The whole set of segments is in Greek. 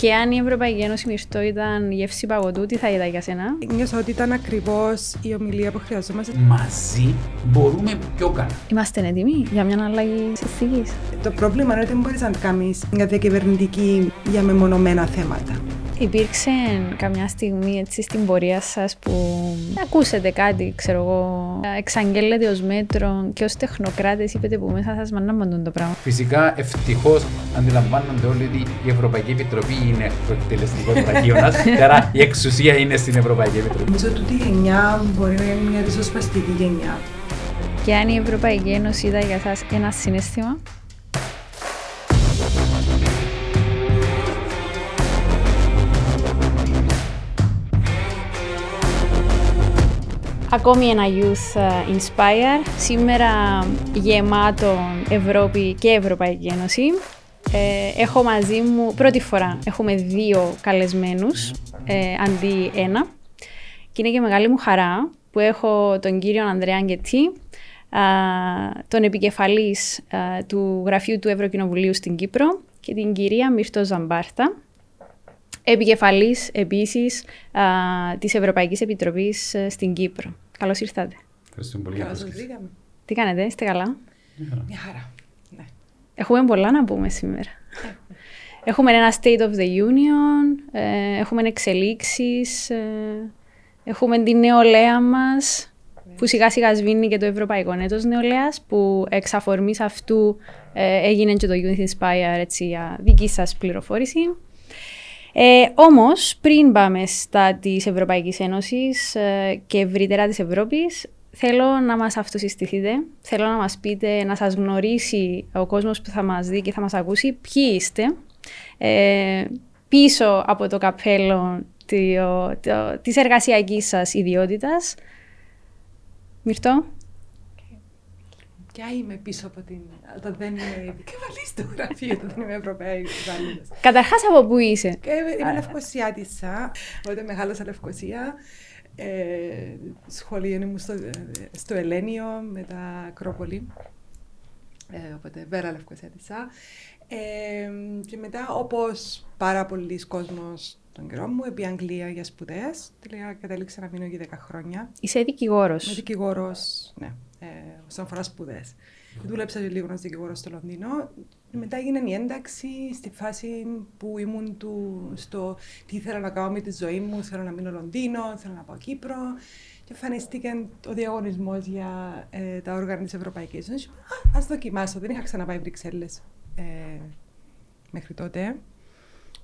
Και αν η Ευρωπαϊκή Ένωση Μυρτό ήταν γεύση παγωτού, τι θα ήταν για σένα; Νιώσα ότι ήταν ακριβώς η ομιλία που χρειαζόμαστε. Μαζί μπορούμε πιο καλά. Είμαστε έτοιμοι για μια αλλαγή συνθήκη. Το πρόβλημα είναι ότι δεν μπορείς να κάνεις μια διακυβερνητική για μεμονωμένα θέματα. Υπήρξε καμιά στιγμή έτσι στην πορεία σας που ακούσετε κάτι, ξέρω εγώ, εξαγγέλλετε ως μέτρο και ως τεχνοκράτες είπετε που μέσα σας μανάμαντουν το πράγμα. Φυσικά, ευτυχώς αντιλαμβάνονται όλοι ότι η Ευρωπαϊκή Επιτροπή είναι το εκτελεστικός τραχίωνα. Άρα η εξουσία είναι στην Ευρωπαϊκή Επιτροπή. Νομίζω ότι η γενιά μπορεί να είναι μια ριζοσπαστική γενιά. Και αν η Ευρωπαϊκή Ένωση ήταν για σας ένα συνέστημα, Ακόμη ένα Youth ε, Inspire, σήμερα γεμάτο Ευρώπη και Ευρωπαϊκή Ένωση. Ε, έχω μαζί μου, πρώτη φορά, έχουμε δύο καλεσμένους ε, αντί ένα. Και είναι και μεγάλη μου χαρά που έχω τον κύριο Ανδρέα Αγγετή, τον επικεφαλής του Γραφείου του Ευρωκοινοβουλίου στην Κύπρο και την κυρία Μυρτό Ζαμπάρτα, επικεφαλής επίσης α, της Ευρωπαϊκής Επιτροπής ε, στην Κύπρο. Καλώς ήρθατε. Ευχαριστούμε πολύ για Καλώς την σας πρόσκληση. βρήκαμε. Τι κάνετε, είστε καλά; Μια χαρά. Ναι. Έχουμε πολλά να πούμε σήμερα. Έχουμε ένα State of the Union, ε, έχουμε εξελίξεις, ε, έχουμε την νεολαία μας, που σιγά σιγά σβήνει και το Ευρωπαϊκό Έτος Νεολαίας, που εξ αφορμής αυτού ε, έγινε και το Youth Inspire έτσι, για δική σας πληροφόρηση. Ε, όμως, πριν πάμε στα της Ευρωπαϊκής Ένωσης ε, και ευρύτερα της Ευρώπης, θέλω να μας αυτοσυστηθείτε, θέλω να μας πείτε, να σας γνωρίσει ο κόσμος που θα μας δει και θα μας ακούσει ποιοι είστε, ε, πίσω από το καπέλο το, το, της εργασιακής σας ιδιότητας. Μυρτώ, Ποια είμαι πίσω από την. Όταν δεν είμαι επικεφαλή του γραφείου, όταν δεν είμαι Ευρωπαίη υπάλληλο. καταρχάς από πού είσαι; Και είμαι Λευκοσιάτισσα, οπότε μεγάλωσα Λευκοσία. Ε, σχολείο ήμουν στο, στο Ελένιο, μετά Ακρόπολη. Ε, οπότε Βέρα Λευκοσιάτισσα. Ε, και μετά, όπως πάρα πολλοί κόσμος τον καιρό μου, επί Αγγλία για σπουδές. Τελικά κατέληξα να μείνω για 10 χρόνια. Είσαι Είμαι δικηγόρος. δικηγόρος, ναι, ε, όσον αφορά σπουδές. Δούλεψα και λίγο ως δικηγόρος στο Λονδίνο. Μετά έγινε η ένταξη στη φάση που ήμουν του, στο τι ήθελα να κάνω με τη ζωή μου. Θέλω να μείνω Λονδίνο, θέλω να πάω Κύπρο. Και εμφανίστηκε ο διαγωνισμός για ε, τα όργανα της Ευρωπαϊκής Ένωσης. Α ας δοκιμάσω. Δεν είχα ξαναπάει Βρυξέλλες ε, μέχρι τότε.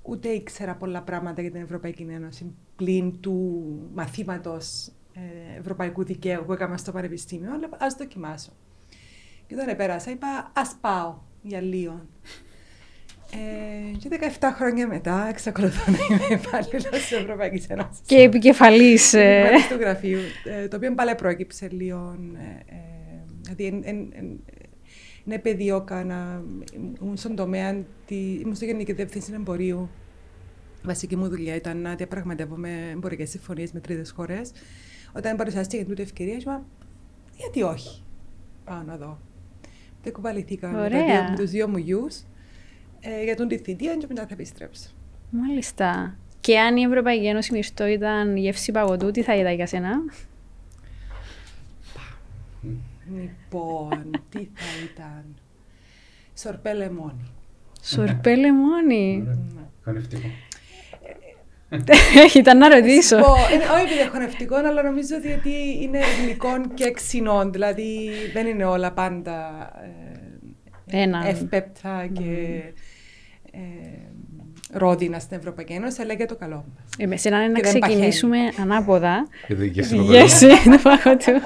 Ούτε ήξερα πολλά πράγματα για την Ευρωπαϊκή Ένωση πλην του μαθήματος ε, ευρωπαϊκού δικαίου που έκανα στο πανεπιστήμιο, αλλά ας δοκιμάσω. Και όταν πέρασα, είπα ας πάω για λίγο. Ε, και 17 χρόνια μετά εξακολουθώ να είμαι υπάλληλος της Ευρωπαϊκής Ένωσης. Και επικεφαλής. ε, του γραφείου, ε, το οποίο πάλι πρόκειψε λίγο. Ε, ε, δηλαδή, εν, εν, εν, είναι πεδίο κάνα. Ήμουν στον τομέα, τη, ήμουν στο Γενική Διεύθυνση Εμπορίου. Η βασική μου δουλειά ήταν να διαπραγματεύομαι εμπορικές συμφωνίες με τρίτες χώρες. Όταν παρουσιάστηκε τούτη ευκαιρία, είπα, γιατί όχι; Πάω να δω. Δεν κουβαληθήκα με, τα Ωραία. δύο- με τους δύο μου γιους ε, για τον τη θητεία και μετά θα επιστρέψω. Μάλιστα. Και αν η Ευρωπαϊκή Ένωση Μυρτό ήταν γεύση παγωτού, τι θα ήταν για σένα. Λοιπόν, τι θα ήταν. Σορπέ λεμόνι. Σορπέ λεμόνι. Ωραία. Χωνευτικό. Ήταν να ρωτήσω. Πω, είναι- όχι επειδή έχω νευτικό, αλλά νομίζω ότι γιατί είναι γλυκών και ξινών. Δηλαδή δεν είναι όλα πάντα ε, Ένα. εύπεπτα και ε, ρόδινα στην Ευρωπαϊκή Ένωση, αλλά για το καλό μας. Ε, με σένα είναι να Και δεν ξεκινήσουμε ανάποδα. Και δεν γεύση Η το γεύση του παγωτού.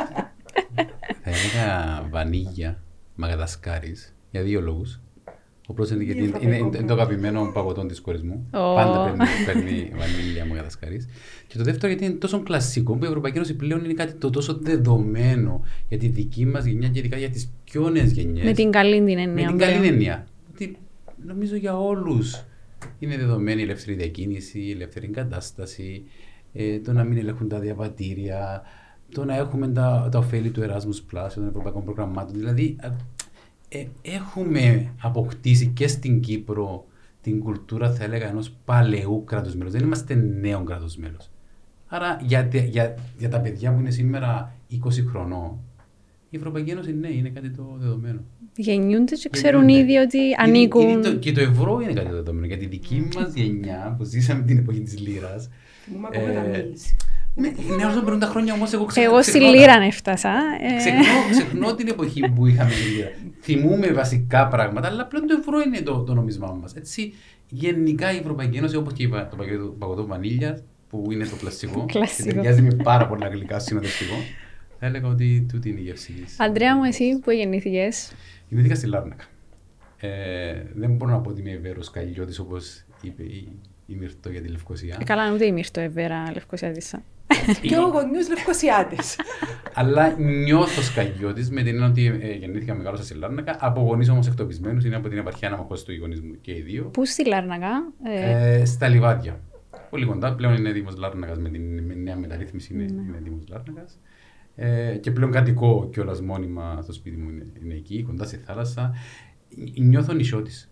Θα έλεγα βανίγια Μαγαδασκάρης για δύο λόγους. Ο πρώτος είναι γιατί είναι, είναι, είναι το αγαπημένο παγωτό της κόρης μου. Ω. Πάντα παίρνει, παίρνει βανίλια Μαγαδασκάρης. Και το δεύτερο γιατί είναι τόσο κλασικό που η Ευρωπαϊκή Ένωση πλέον είναι κάτι το τόσο δεδομένο για τη δική μας γενιά και ειδικά για τις πιο νέες γενιές. Με την καλή την Με έννοια. την καλή πλέον. έννοια. Ότι νομίζω για όλους είναι δεδομένη η ελεύθερη διακίνηση, η ελεύθερη εγκατάσταση, ε, το να μην ελέγχουν τα διαβατήρια, το να έχουμε τα, τα ωφέλη του Erasmus Plus, των ευρωπαϊκών προγραμμάτων. Δηλαδή, ε, ε, έχουμε αποκτήσει και στην Κύπρο την κουλτούρα, θα έλεγα, ενός παλαιού κράτους μέλους. Δεν είμαστε νέο κράτος μέλο. Άρα για, για, για τα παιδιά που είναι σήμερα 20 χρονών, η Ευρωπαϊκή Ένωση ναι, είναι κάτι το δεδομένο. Γεννιούνται και ξέρουν ήδη ότι ανήκουν. το, και το ευρώ είναι κάτι το δεδομένο. Γιατί η δική μας γενιά που ζήσαμε την εποχή της λίρα. Μου ακόμα τα ναι, όσο περνούν τα χρόνια όμως, εγώ ξέρω. Εγώ στη Λύρα έφτασα. Ε. Ξεχνώ, ξεχνώ την εποχή που είχαμε τη Λύρα. Θυμούμε βασικά πράγματα, αλλά πλέον το ευρώ είναι το, το νομισμά μας. Έτσι, γενικά η Ευρωπαϊκή Ένωση, όπως και είπα, το παγκοτό βανίλια, που είναι το πλαστικό, και ταιριάζει με πάρα πολλά γλυκά συνοδευτικό, θα έλεγα ότι τούτη είναι η γεύση τη. Αντρέα μου, εσύ που γεννήθηκες; Γεννήθηκα στη Λάρνακα. Ε, δεν μπορώ να πω ότι είμαι ευέρο καλλιώτης όπως είπε η, η Μυρτό για τη Λευκοσία. Ε, καλά, ούτε η Μυρτό ευέρα Λευκοσιάτησα. Και ο γονιό Λευκοσιάτης. Αλλά νιώθω σκαγιώτης με την έννοια ότι ε, γεννήθηκα μεγάλος στη Λάρνακα. Από γονείς όμως εκτοπισμένους, είναι από την επαρχία αναμοχώ του γονεί μου και οι δύο. Πού στη Λάρνακα, ε... Ε, Στα λιβάδια. Πολύ κοντά. Πλέον είναι Δήμος Λάρνακας με την με νέα μεταρρύθμιση. Είναι, ναι. είναι Δήμος Λάρνακας. Ε, και πλέον κατοικώ κιόλας μόνιμα στο σπίτι μου είναι, είναι εκεί, κοντά στη θάλασσα. Νιώθω νησιώτης.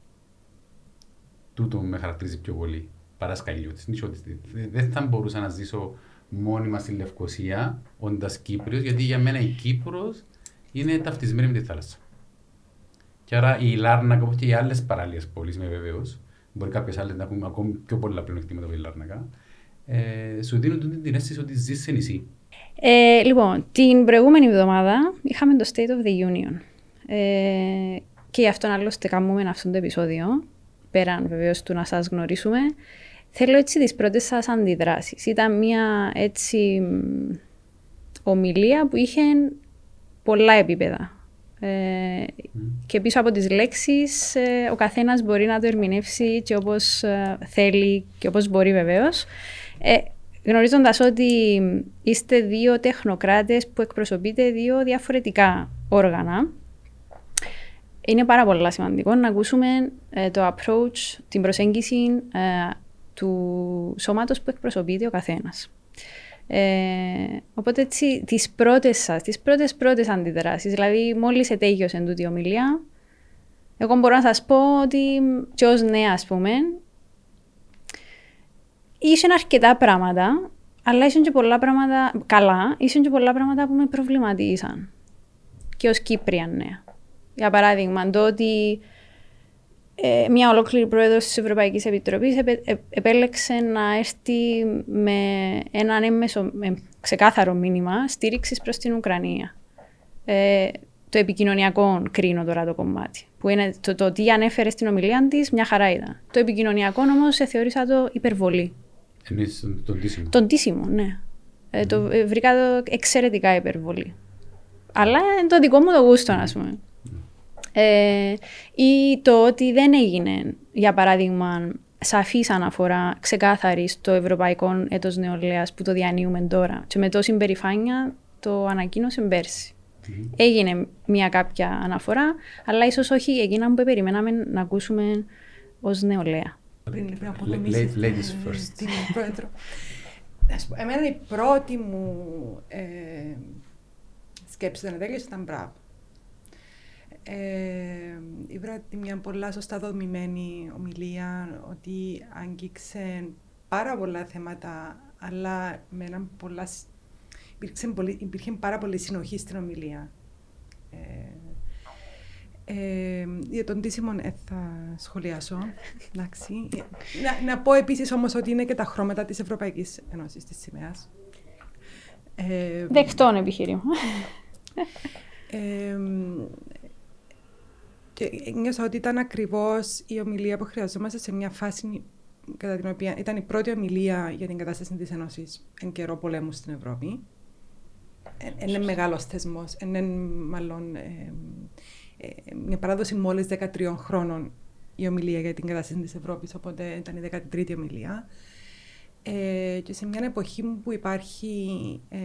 Τούτο με χαρακτηρίζει πιο πολύ παρά σκαλιώτη. Νησιώτης. Δεν θα μπορούσα να ζήσω μόνιμα στη Λευκοσία, όντας Κύπριος, γιατί για μένα η Κύπρος είναι ταυτισμένη με τη θάλασσα. Και άρα η Λάρνακα, όπως και οι άλλες παράλιε πόλεις, είμαι βεβαίως, μπορεί κάποιες άλλες να έχουν ακόμη πιο πολλά πλεονεκτήματα από τη Λάρνακα, ε, σου δίνουν την αίσθηση ότι ζεις σε νησί. Ε, λοιπόν, την προηγούμενη εβδομάδα είχαμε το State of the Union. Ε, και γι' αυτόν άλλωστε κάνουμε αυτό το επεισόδιο, πέραν βεβαίως του να σας γνωρίσουμε. Θέλω έτσι τις πρώτες σας αντιδράσεις. Ήταν μια έτσι ομιλία που είχε πολλά επίπεδα. Ε, Και πίσω από τις λέξεις ε, ο καθένας μπορεί να το ερμηνεύσει και όπως ε, θέλει και όπως μπορεί βεβαίως. Ε, γνωρίζοντας ότι είστε δύο τεχνοκράτες που εκπροσωπείτε δύο διαφορετικά όργανα, είναι πάρα πολύ σημαντικό να ακούσουμε το approach, την προσέγγιση του σώματος που εκπροσωπείται ο καθένας. Ε, οπότε έτσι τις πρώτες σας, τις πρώτες πρώτες αντιδράσεις, δηλαδή μόλις ετέγιωσε τούτη η ομιλία, εγώ μπορώ να σας πω ότι και ως νέα ας πούμε, ήσουν αρκετά πράγματα, αλλά ήσουν και πολλά πράγματα καλά, ήσουν και πολλά πράγματα που με προβληματίσαν. Και ως Κύπρια νέα. Για παράδειγμα, το ότι ε, μια ολόκληρη πρόεδρος της Ευρωπαϊκής Επιτροπής επε, ε, επέλεξε να έρθει με έναν έμμεσο, με ξεκάθαρο μήνυμα στήριξης προς την Ουκρανία. Ε, το επικοινωνιακό κρίνω τώρα το κομμάτι. Που είναι το, το τι ανέφερε στην ομιλία της, μια χαρά ήταν. Το επικοινωνιακό όμως θεώρησα το υπερβολή. Εννοείς τον τίσιμο. Τον τίσιμο, ναι. Ε, το, ε, βρήκα το εξαιρετικά υπερβολή. Αλλά είναι το δικό μου το γούστο, ας πούμε. Ε, ή το ότι δεν έγινε, για παράδειγμα, σαφής αναφορά ξεκάθαρη στο Ευρωπαϊκό Έτος Νεολαίας που το διανύουμε τώρα. Και με τόση περηφάνεια το ανακοίνωσε πέρσι. Mm-hmm. Έγινε μια κάποια αναφορά, αλλά ίσως όχι εκείνα που περιμέναμε να ακούσουμε ως νεολαία. Πριν, από το Ladies first. πρόεδρο. Εμένα η πρώτη μου ε, σκέψη ήταν τέλειος ήταν μπράβο. Ε, ήβρα μια πολλά σωστά δομημένη ομιλία ότι άγγιξε πάρα πολλά θέματα, αλλά με έναν πολλά, υπήρξε, πολύ, υπήρχε πάρα πολύ συνοχή στην ομιλία. Ε, ε, για τον τίσιμο ε, θα σχολιάσω. Εντάξει. να, να πω επίσης όμως ότι είναι και τα χρώματα της Ευρωπαϊκής Ένωσης της σημαίας. Ε, Δεκτών επιχείρημα. Ε, και νιώσα ότι ήταν ακριβώς η ομιλία που χρειαζόμαστε σε μια φάση κατά την οποία ήταν η πρώτη ομιλία για την κατάσταση της Ένωσης εν καιρό πολέμου στην Ευρώπη. Είναι μεγάλος θεσμός, είναι μάλλον ε, ε, μια παράδοση μόλις 13 χρόνων η ομιλία για την κατάσταση της Ευρώπης, οπότε ήταν η 13η ομιλία. Ε, και σε μια εποχή που υπάρχει ε,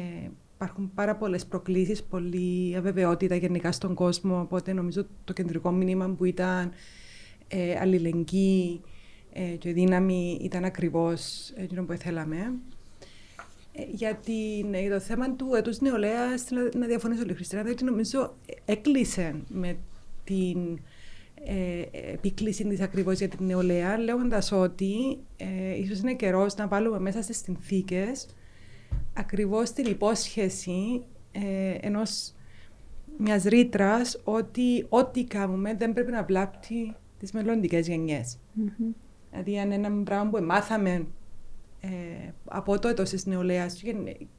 υπάρχουν πάρα πολλές προκλήσεις, πολλή αβεβαιότητα γενικά στον κόσμο. Οπότε νομίζω το κεντρικό μήνυμα που ήταν ε, αλληλεγγύη ε, και δύναμη ήταν ακριβώς εκείνο που θέλαμε. Ε, για, την, το θέμα του έτους νεολαία, να διαφωνήσω λίγο Χριστίνα, διότι νομίζω έκλεισε με την ε, επίκληση της ακριβώς για την νεολαία, λέγοντας ότι ε, ίσως είναι καιρός να βάλουμε μέσα στις συνθήκες ακριβώς την υπόσχεση ε, ενός μιας ρήτρας ότι ό,τι κάνουμε δεν πρέπει να βλάπτει τις μελλοντικές γενιές. Mm-hmm. Δηλαδή, αν ένα πράγμα που μάθαμε ε, από το έτος της νεολαίας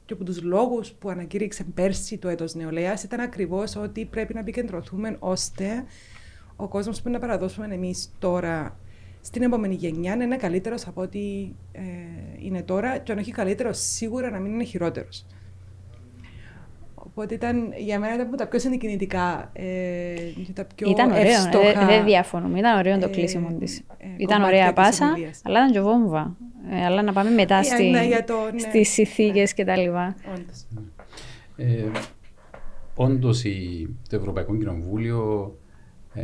και από τους λόγους που ανακήρυξε πέρσι το έτος νεολαίας ήταν ακριβώς ότι πρέπει να επικεντρωθούμε ώστε ο κόσμος που να παραδώσουμε εμείς τώρα στην επόμενη γενιά να είναι καλύτερος από ό,τι ε, είναι τώρα και αν όχι καλύτερος σίγουρα να μην είναι χειρότερος. Οπότε ήταν, για μένα ήταν από τα πιο συνεκινητικά ε, τα πιο Ήταν ωραίο, εύστοχα, δεν δε διαφωνούμε. Ήταν ωραίο το ε, κλείσιμο της. ε, ήταν κομμάτια ωραία της πάσα, ομιλίας. αλλά ήταν και βόμβα. Ε, αλλά να πάμε μετά Ε, στη, ναι, για το- ναι. στις συνθήκες και τα λοιπά. Όντως. Ε, Όντως το Ευρωπαϊκό Κοινοβούλιο ε,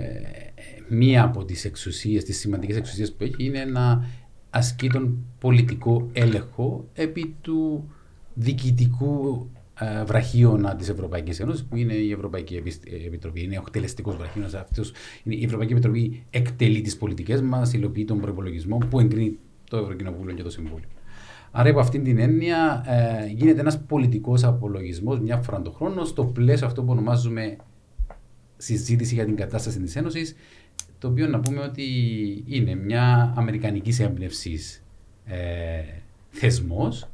μία από τις εξουσίες, τις σημαντικές εξουσίες που έχει είναι να ασκεί τον πολιτικό έλεγχο επί του διοικητικού ε, βραχίωνα της Ευρωπαϊκής Ένωσης που είναι η Ευρωπαϊκή Επισ- Επιτροπή. Είναι ο εκτελεστικός βραχίωνας αυτός. Είναι η Ευρωπαϊκή Επιτροπή εκτελεί τις πολιτικές μας, υλοποιεί τον προπολογισμό που εγκρίνει το Ευρωκοινοβούλιο και το Συμβούλιο. Άρα, υπό αυτήν την έννοια, ε, γίνεται ένας πολιτικός απολογισμός μια φορά το χρόνο στο πλαίσιο αυτό που ονομάζουμε συζήτηση για την κατάσταση της Ένωσης, το οποίο να πούμε ότι είναι μια αμερικανικής έμπνευσης ε, θεσμός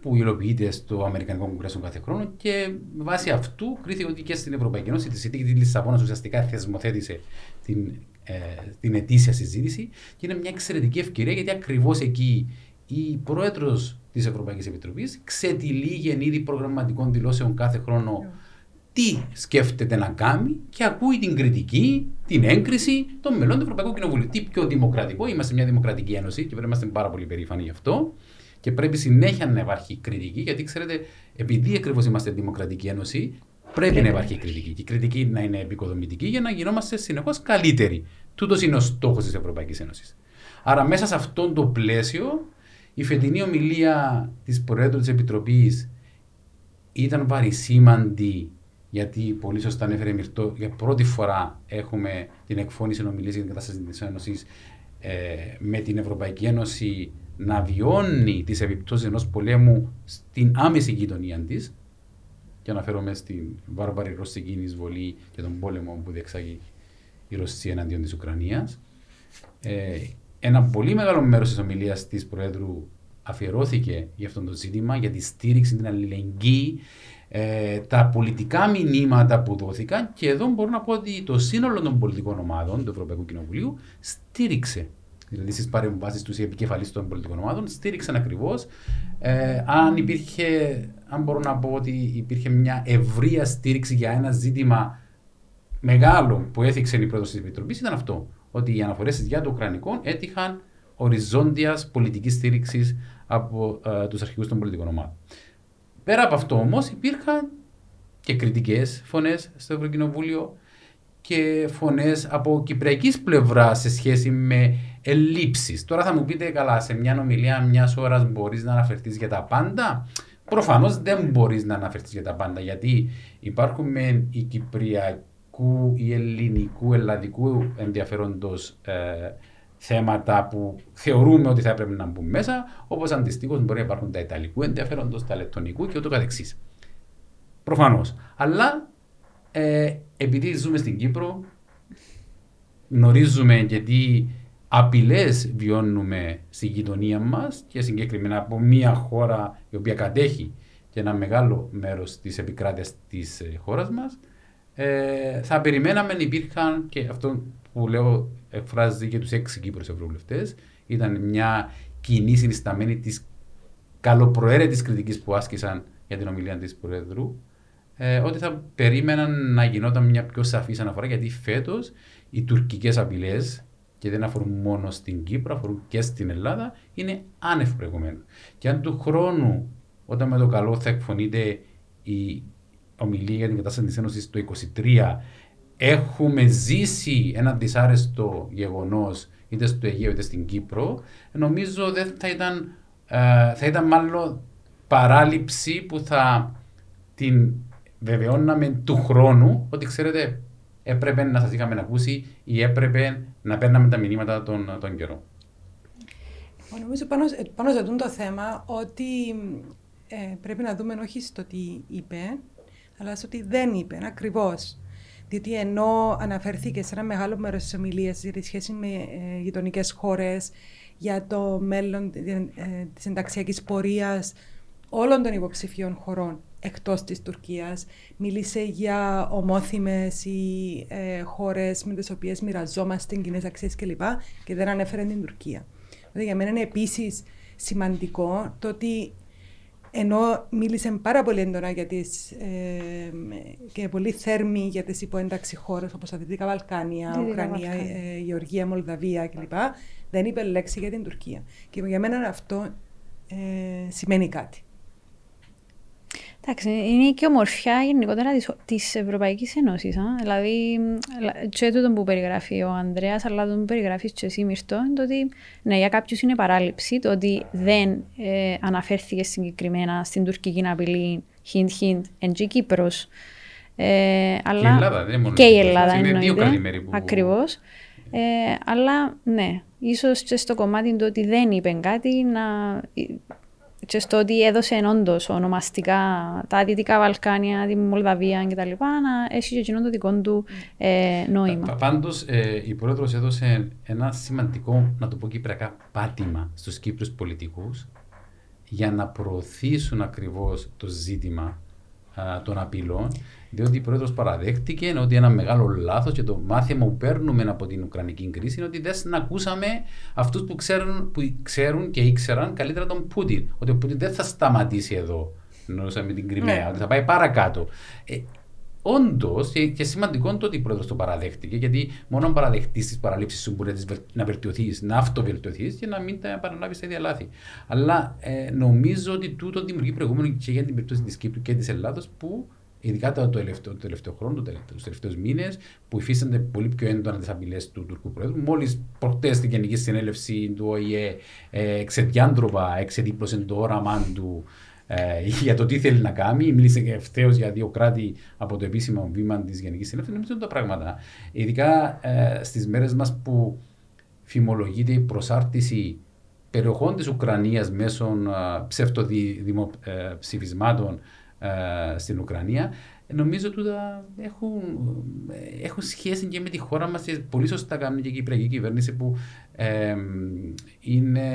που υλοποιείται στο Αμερικανικό Κογκρέσο κάθε χρόνο και με βάση αυτού κρίθηκε ότι και στην Ευρωπαϊκή Ένωση τη συνθήκη της Λισαβόνας ουσιαστικά θεσμοθέτησε την, ε, την ετήσια συζήτηση και είναι μια εξαιρετική ευκαιρία γιατί ακριβώς εκεί η πρόεδρος της Ευρωπαϊκής Επιτροπής ξετυλίγει εν είδη προγραμματικών δηλώσεων κάθε χρόνο τι σκέφτεται να κάνει και ακούει την κριτική, την έγκριση των μελών του Ευρωπαϊκού Κοινοβουλίου. Τι πιο δημοκρατικό, είμαστε μια δημοκρατική ένωση και πρέπει να είμαστε πάρα πολύ περήφανοι γι' αυτό. Και πρέπει συνέχεια να υπάρχει κριτική, γιατί ξέρετε, επειδή ακριβώς είμαστε δημοκρατική ένωση, πρέπει να υπάρχει κριτική. Και η κριτική να είναι επικοδομητική για να γινόμαστε συνεχώς καλύτεροι. Τούτος είναι ο στόχος της Ευρωπαϊκής Ένωσης. Άρα, μέσα σε αυτό το πλαίσιο, η φετινή ομιλία της Προέδρου της Επιτροπής ήταν βαρισίμαντη γιατί πολύ σωστά ανέφερε η Μυρτώ, για πρώτη φορά έχουμε την εκφώνηση ομιλία για την κατάσταση της Ένωσης ε, με την Ευρωπαϊκή Ένωση να βιώνει τις επιπτώσεις ενός πολέμου στην άμεση γειτονία της. Και αναφέρομαι στην βάρβαρη ρωσική εισβολή και τον πόλεμο που διεξάγει η Ρωσία εναντίον της Ουκρανίας. Ε, ένα πολύ μεγάλο μέρος της ομιλίας της Προέδρου αφιερώθηκε για αυτό το ζήτημα, για τη στήριξη, την αλληλεγγύη, ε, τα πολιτικά μηνύματα που δόθηκαν και εδώ μπορώ να πω ότι το σύνολο των πολιτικών ομάδων του Ευρωπαϊκού Κοινοβουλίου στήριξε. Δηλαδή στις παρεμβάσεις τους οι επικεφαλεί των πολιτικών ομάδων στήριξαν ακριβώς. Ε, αν υπήρχε, αν μπορώ να πω ότι υπήρχε μια ευρεία στήριξη για ένα ζήτημα μεγάλο που έθιξε η πρόεδρο της Επιτροπής, ήταν αυτό. Ότι οι αναφορές για το Ουκρανικό έτυχαν οριζόντιας πολιτικής στήριξης από ε, τους αρχηγούς των πολιτικών ομάδων. Πέρα από αυτό όμως υπήρχαν και κριτικές φωνές στο Ευρωκοινοβούλιο και φωνές από κυπριακής πλευράς σε σχέση με ελλείψεις. Τώρα θα μου πείτε, καλά, σε μια ομιλία μιας ώρας μπορείς να αναφερθείς για τα πάντα; Προφανώς δεν μπορείς να αναφερθείς για τα πάντα γιατί υπάρχουν με οι κυπριακού ή ελληνικού, ελλαδικού ενδιαφέροντος ε, θέματα που θεωρούμε ότι θα έπρεπε να μπουν μέσα, όπως αντιστοίχως μπορεί να υπάρχουν τα ιταλικού ενδιαφέροντος, τα λετωνικού και ούτω καθεξής. Προφανώς. Αλλά ε, επειδή ζούμε στην Κύπρο, γνωρίζουμε και τι απειλές βιώνουμε στη γειτονία μας και συγκεκριμένα από μια χώρα η οποία κατέχει και ένα μεγάλο μέρος της επικράτειας της χώρας μας, ε, θα περιμέναμε να υπήρχαν και αυτό που λέω εκφράζει και τους έξι Κύπρους ευρωβουλευτές. Ήταν μια κοινή συνισταμένη της καλοπροαίρετης κριτικής που άσκησαν για την ομιλία της Προέδρου. Ε, ότι θα περίμεναν να γινόταν μια πιο σαφής αναφορά γιατί φέτος οι τουρκικές απειλές και δεν αφορούν μόνο στην Κύπρο, αφορούν και στην Ελλάδα, είναι άνευ προηγουμένου. Και αν του χρόνου, όταν με το καλό θα εκφωνείται η ομιλία για την κατάσταση της Ένωσης το 2023, έχουμε ζήσει ένα δυσάρεστο γεγονός είτε στο Αιγαίο είτε στην Κύπρο, νομίζω δεν θα ήταν, ε, θα ήταν μάλλον παράληψη που θα την βεβαιώναμε του χρόνου ότι ξέρετε έπρεπε να σας είχαμε ακούσει ή έπρεπε να παίρναμε τα μηνύματα των, των καιρών. Νομίζω πάνω, πάνω σε αυτό το θέμα ότι ε, πρέπει να δούμε όχι στο τι είπε, αλλά στο τι δεν είπε, ακριβώς. Διότι ενώ αναφέρθηκες σε ένα μεγάλο μέρος της ομιλίας για τη σχέση με ε, γειτονικές χώρες, για το μέλλον ε, της ενταξιακής πορείας όλων των υποψηφίων χωρών εκτός της Τουρκίας. Μίλησε για ομόθυμες ή ε, χώρες με τις οποίες μοιραζόμαστε κοινές αξίες κλπ. Και δεν ανέφερε την Τουρκία. Δηλαδή για μένα είναι επίσης σημαντικό το ότι ενώ μίλησε πάρα πολύ έντονα για τις, ε, και πολύ θέρμη για τις υποένταξη χώρες όπως τα Δυτικά Βαλκάνια, Ουκρανία, ε, Γεωργία, Μολδαβία κλπ. Δεν είπε λέξη για την Τουρκία. Και για μένα αυτό ε, σημαίνει κάτι. Εντάξει, είναι και ομορφιά γενικότερα της Ευρωπαϊκής Ένωσης. Δηλαδή, και τούτο που περιγράφει ο Ανδρέας, αλλά το που περιγράφεις και εσύ, Μυρτό, είναι το ότι ναι, για κάποιους είναι παράληψη το ότι δεν ε, αναφέρθηκες συγκεκριμένα στην τουρκική απειλή χιντ χιντ εν και Κύπρος. Ε, αλλά... Και η Ελλάδα, δεν μόνο και η Ελλάδα είναι δύο καλημέρι που... Ακριβώς. Ε, αλλά ναι, ίσως και στο κομμάτι του ότι δεν είπε κάτι να και στο ότι έδωσε όντως ονομαστικά τα Δυτικά Βαλκάνια, τη Μολδαβία κτλ. να έχει και εκείνο το δικό του ε, νόημα. Πάντως, ε, η πρόεδρος έδωσε ένα σημαντικό, να το πω κυπριακά, πάτημα στους Κύπρους πολιτικούς για να προωθήσουν ακριβώς το ζήτημα των απειλών διότι η πρόεδρο παραδέχτηκε ότι ένα μεγάλο λάθος και το μάθημα που παίρνουμε από την Ουκρανική κρίση είναι ότι δεν ακούσαμε αυτούς που ξέρουν, που ξέρουν και ήξεραν καλύτερα τον Πούτιν. Ότι ο Πούτιν δεν θα σταματήσει εδώ, εννοούσα με την Κρυμαία, ναι. ότι θα πάει παρακάτω. Ε, Όντως, και σημαντικό είναι το ότι η πρόεδρο το παραδέχτηκε, γιατί μόνο αν παραδεχτείς τις παραλήψεις σου μπορεί να βελτιωθείς, να αυτοβελτιωθείς και να μην τα επαναλάβει τα ίδια λάθη. Αλλά ε, νομίζω ότι τούτο δημιουργεί προηγούμενο και για την περίπτωση της Κύπρου και της Ελλάδος, που ειδικά το τελευταίο, το τελευταίο χρόνο, τους τελευταίους μήνες, που υφίστανται πολύ πιο έντονα τις απειλές του Τουρκού Πρόεδρου. Μόλις προχτές στην Γενική Συνέλευση του ΟΗΕ ε, εξεδιάντροπα εξεδίπλωσε το όραμά του ε, για το τι θέλει να κάνει. Μίλησε και ευθέως για δύο κράτη από το επίσημο βήμα της Γενικής Συνέλευσης. Νομίζω τα πράγματα. Ειδικά ε, στις μέρες μας που φημολογείται η προσάρτηση περιοχών της Ουκρανίας μέσω ε, ψευτοδημοψηφισμάτων ε, στην Ουκρανία, νομίζω ότι έχουν, έχουν σχέση και με τη χώρα μας. Πολύ σωστά κάνουν και η Κυπριακή κυβέρνηση που ε, είναι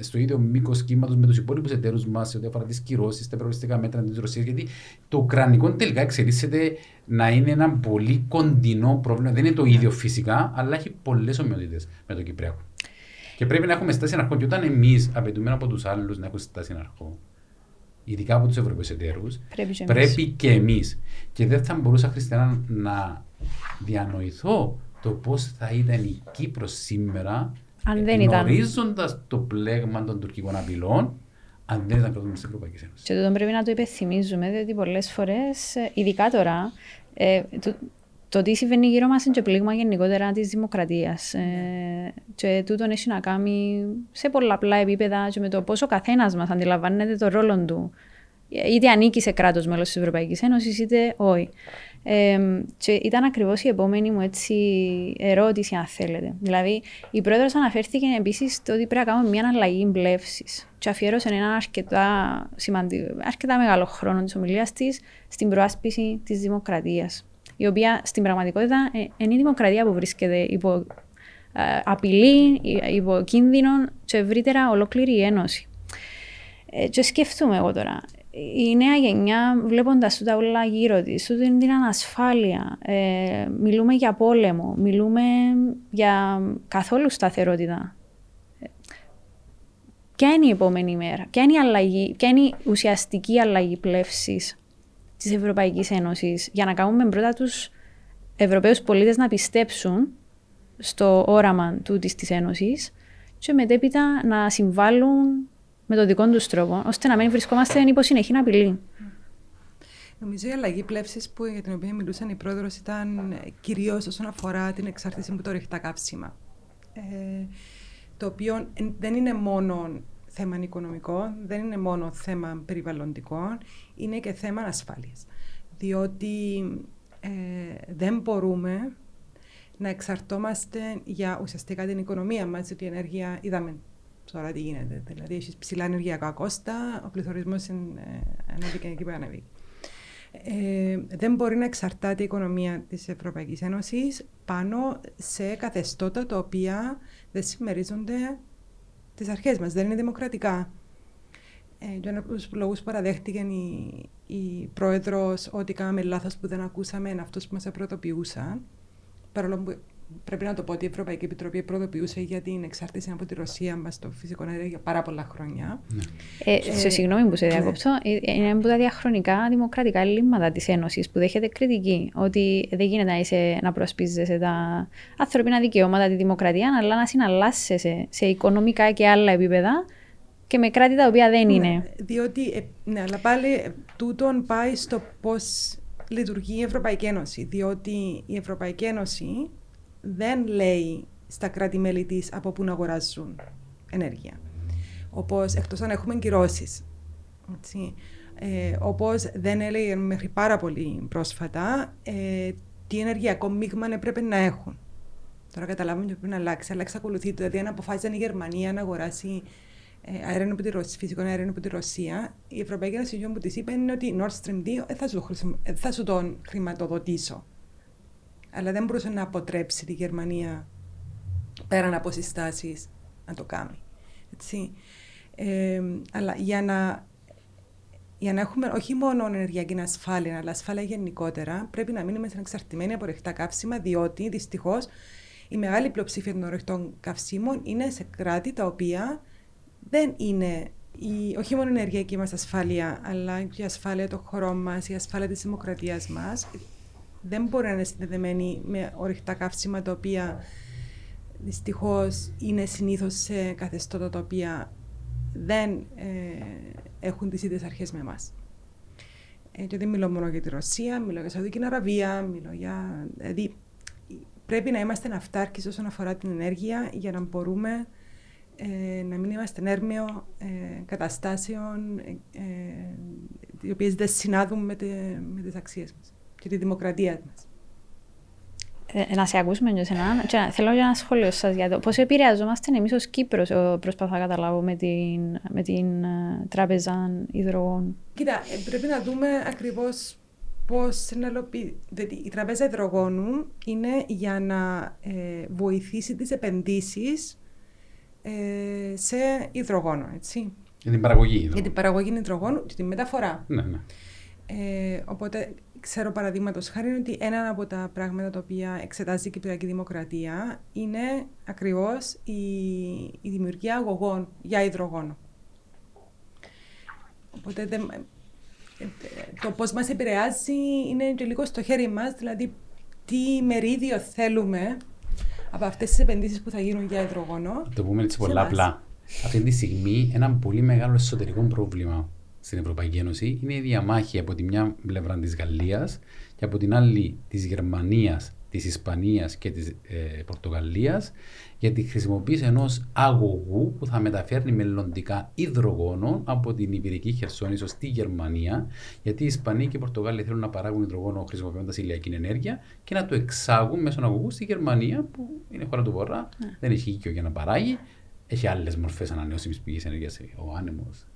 στο ίδιο μήκος κύματος με τους υπόλοιπους εταίρους μας σε ό,τι αφορά τις κυρώσεις, τα προοριστικά μέτρα της Ρωσίας. Γιατί το Ουκρανικό τελικά εξελίσσεται να είναι ένα πολύ κοντινό πρόβλημα. Δεν είναι το ίδιο φυσικά, αλλά έχει πολλές ομοιότητες με το Κυπριακό. Και πρέπει να έχουμε στάση αρχών. Και όταν εμείς απαιτούμε από τους άλλους να έχουν στάση αρχών, ειδικά από τους Ευρωπαίους εταίρους, πρέπει, πρέπει και εμείς. Και δεν θα μπορούσα, Χριστιανά, να διανοηθώ το πώς θα ήταν η Κύπρος σήμερα, γνωρίζοντας το πλέγμα των τουρκικών απειλών, αν δεν ήταν κρατούμενο στην Ευρωπαϊκή Ένωση. Και το πρέπει να το υπενθυμίζουμε, διότι πολλές φορές, ειδικά τώρα, ε, το, το τι συμβαίνει γύρω μας είναι και πλήγμα γενικότερα της δημοκρατίας. Ε, και τούτο έχει να κάνει σε πολλαπλά επίπεδα και με το πόσο καθένας μας αντιλαμβάνεται το ρόλο του. Είτε ανήκει σε κράτος μέλος της Ευρωπαϊκής Ένωσης, είτε όχι. Ε, και ήταν ακριβώς η επόμενη μου έτσι, ερώτηση, αν θέλετε. Δηλαδή, η πρόεδρος αναφέρθηκε επίσης στο ότι πρέπει να κάνουμε μια αλλαγή μπλεύση. Και αφιέρωσε ένα αρκετά, σημαντικό, αρκετά μεγάλο χρόνο της ομιλίας της στην προάσπιση της δημοκρατίας η οποία στην πραγματικότητα ε, είναι η δημοκρατία που βρίσκεται υπό ε, απειλή, υπό κίνδυνο και ευρύτερα ολόκληρη η Ένωση. Ε, και σκεφτούμε εγώ τώρα, η νέα γενιά βλέποντας τα όλα γύρω της, τούτη την ανασφάλεια, ε, μιλούμε για πόλεμο, μιλούμε για καθόλου σταθερότητα. Ποια είναι η επόμενη μέρα, ποια είναι η, αλλαγή, ποια είναι η ουσιαστική αλλαγή πλεύσης της Ευρωπαϊκής Ένωσης για να κάνουμε πρώτα τους Ευρωπαίους πολίτες να πιστέψουν στο όραμα τούτης της Ένωσης και μετέπειτα να συμβάλλουν με τον δικό τους τρόπο, ώστε να μην βρισκόμαστε υπό συνεχή απειλή. Νομίζω η αλλαγή πλεύσης για την οποία μιλούσαν οι πρόεδρος ήταν κυρίως όσον αφορά την εξάρτηση από το ρηχτά καύσιμα. Ε, το οποίο δεν είναι μόνο θέμα οικονομικό, δεν είναι μόνο θέμα περιβαλλοντικό, είναι και θέμα ασφάλειας. Διότι ε, δεν μπορούμε να εξαρτώμαστε για ουσιαστικά την οικονομία μας, γιατί η ενέργεια είδαμε τώρα τι γίνεται. Δηλαδή, έχεις ψηλά ενεργειακά κόστα, ο πληθωρισμός ανέβηκε εκεί που ανέβηκε. Ε, δεν μπορεί να εξαρτάται η οικονομία της Ευρωπαϊκής Ένωσης πάνω σε καθεστώτα τα οποία δεν συμμερίζονται τις αρχές μας, δεν είναι δημοκρατικά. Ε, και ένα από τους λόγους παραδέχτηκε η, η πρόεδρος ότι κάναμε λάθος που δεν ακούσαμε αυτούς που μας πρωτοποιούσαν, παρόλο που πρέπει να το πω ότι η Ευρωπαϊκή Επιτροπή προδοποιούσε για την εξάρτηση από τη Ρωσία μα στο φυσικό αέριο για πάρα πολλά χρόνια. Ναι. Ε, σε συγγνώμη που σε ναι. διακόψω, ναι. είναι από τα διαχρονικά δημοκρατικά ελλείμματα της Ένωσης που δέχεται κριτική. Ότι δεν γίνεται να, είσαι, να προσπίζεσαι τα ανθρώπινα δικαιώματα, τη δημοκρατία, αλλά να συναλλάσσεσαι σε οικονομικά και άλλα επίπεδα και με κράτη τα οποία δεν είναι. Ναι, διότι, ε, ναι, αλλά πάλι ε, τούτον πάει στο πώς λειτουργεί η Ευρωπαϊκή Ένωση. Διότι η Ευρωπαϊκή Ένωση δεν λέει στα κράτη-μέλη της από πού να αγοράζουν ενέργεια. Όπως εκτός αν έχουμε κυρώσεις. Ε, Όπως δεν έλεγε μέχρι πάρα πολύ πρόσφατα ε, τι ενεργειακό μείγμα έπρεπε να έχουν. Τώρα καταλάβουμε ότι πρέπει να αλλάξει, αλλά εξακολουθεί. Δηλαδή, αν αποφάσισε η Γερμανία να αγοράσει ε, αέριο από τη Ρωσία, φυσικό αέριο από τη Ρωσία, η Ευρωπαϊκή Ένωση που της είπε είναι ότι Nord Stream 2 δεν θα, θα σου τον χρηματοδοτήσω αλλά δεν μπορούσε να αποτρέψει τη Γερμανία πέραν από συστάσεις να το κάνει. Έτσι. Ε, αλλά για να, για να έχουμε όχι μόνο ενεργειακή ασφάλεια, αλλά ασφάλεια γενικότερα, πρέπει να μείνουμε εξαρτημένοι από ρεχτά καύσιμα, διότι δυστυχώς η μεγάλη πλειοψηφία των ρεχτών καυσίμων είναι σε κράτη τα οποία δεν είναι η, όχι μόνο η ενεργειακή μας ασφάλεια, αλλά και η ασφάλεια των χωρών μας, η ασφάλεια της δημοκρατίας μας, δεν μπορεί να είναι συνδεδεμένη με ορυκτά καύσιμα τα οποία δυστυχώς είναι συνήθως σε καθεστώτα τα οποία δεν ε, έχουν τις ίδιες αρχές με εμάς. Ε, και δεν μιλώ μόνο για τη Ρωσία, μιλώ για Σαουδική Αραβία, μιλώ για. Δηλαδή, πρέπει να είμαστε ναυτάρκοι όσον αφορά την ενέργεια για να μπορούμε ε, να μην είμαστε ενέρμιο ε, καταστάσεων ε, οι οποίες δεν συνάδουν με, τε, με τις αξίες μας και τη δημοκρατία μας. Ε, να σε ακούσουμε και εσένα. Και θέλω για ένα σχόλιο σας για το πώς επηρεαζόμαστε εμείς ως Κύπρος, προσπαθώ να καταλάβω, με την, με την uh, τράπεζα υδρογόνου. Κοίτα, ε, πρέπει να δούμε ακριβώς πώς συνελοποιεί. Η τράπεζα υδρογόνου είναι για να ε, βοηθήσει τις επενδύσεις ε, σε υδρογόνο, έτσι. Για την παραγωγή υδρογόνου. Για την παραγωγή υδρογόνου και τη μεταφορά. Ναι, ναι. Ε, οπότε ξέρω παραδείγματος χάρη ότι ένα από τα πράγματα τα οποία εξετάζει η Κυπριακή Δημοκρατία είναι ακριβώς η, η δημιουργία αγωγών για υδρογόνο. Οπότε ε, το πώς μας επηρεάζει είναι και λίγο στο χέρι μας, δηλαδή τι μερίδιο θέλουμε από αυτές τις επενδύσεις που θα γίνουν για υδρογόνο. Το πούμε έτσι πολλά απλά. Αυτή τη στιγμή ένα πολύ μεγάλο εσωτερικό πρόβλημα στην Ευρωπαϊκή Ένωση είναι η διαμάχη από τη μια πλευρά της Γαλλίας και από την άλλη της Γερμανίας, της Ισπανίας και της ε, Πορτογαλίας για τη χρησιμοποίηση ενός αγωγού που θα μεταφέρνει μελλοντικά υδρογόνο από την Ιπηρική Χερσόνησο στη Γερμανία. Γιατί οι Ισπανοί και οι Πορτογάλοι θέλουν να παράγουν υδρογόνο χρησιμοποιώντας ηλιακή ενέργεια και να το εξάγουν μέσω αγωγού στη Γερμανία, που είναι χώρα του Βορρά, ναι. δεν έχει οικείο για να παράγει. Έχει άλλες μορφές ανανεώσιμης πηγής ενέργειας, ο άνεμος, ε,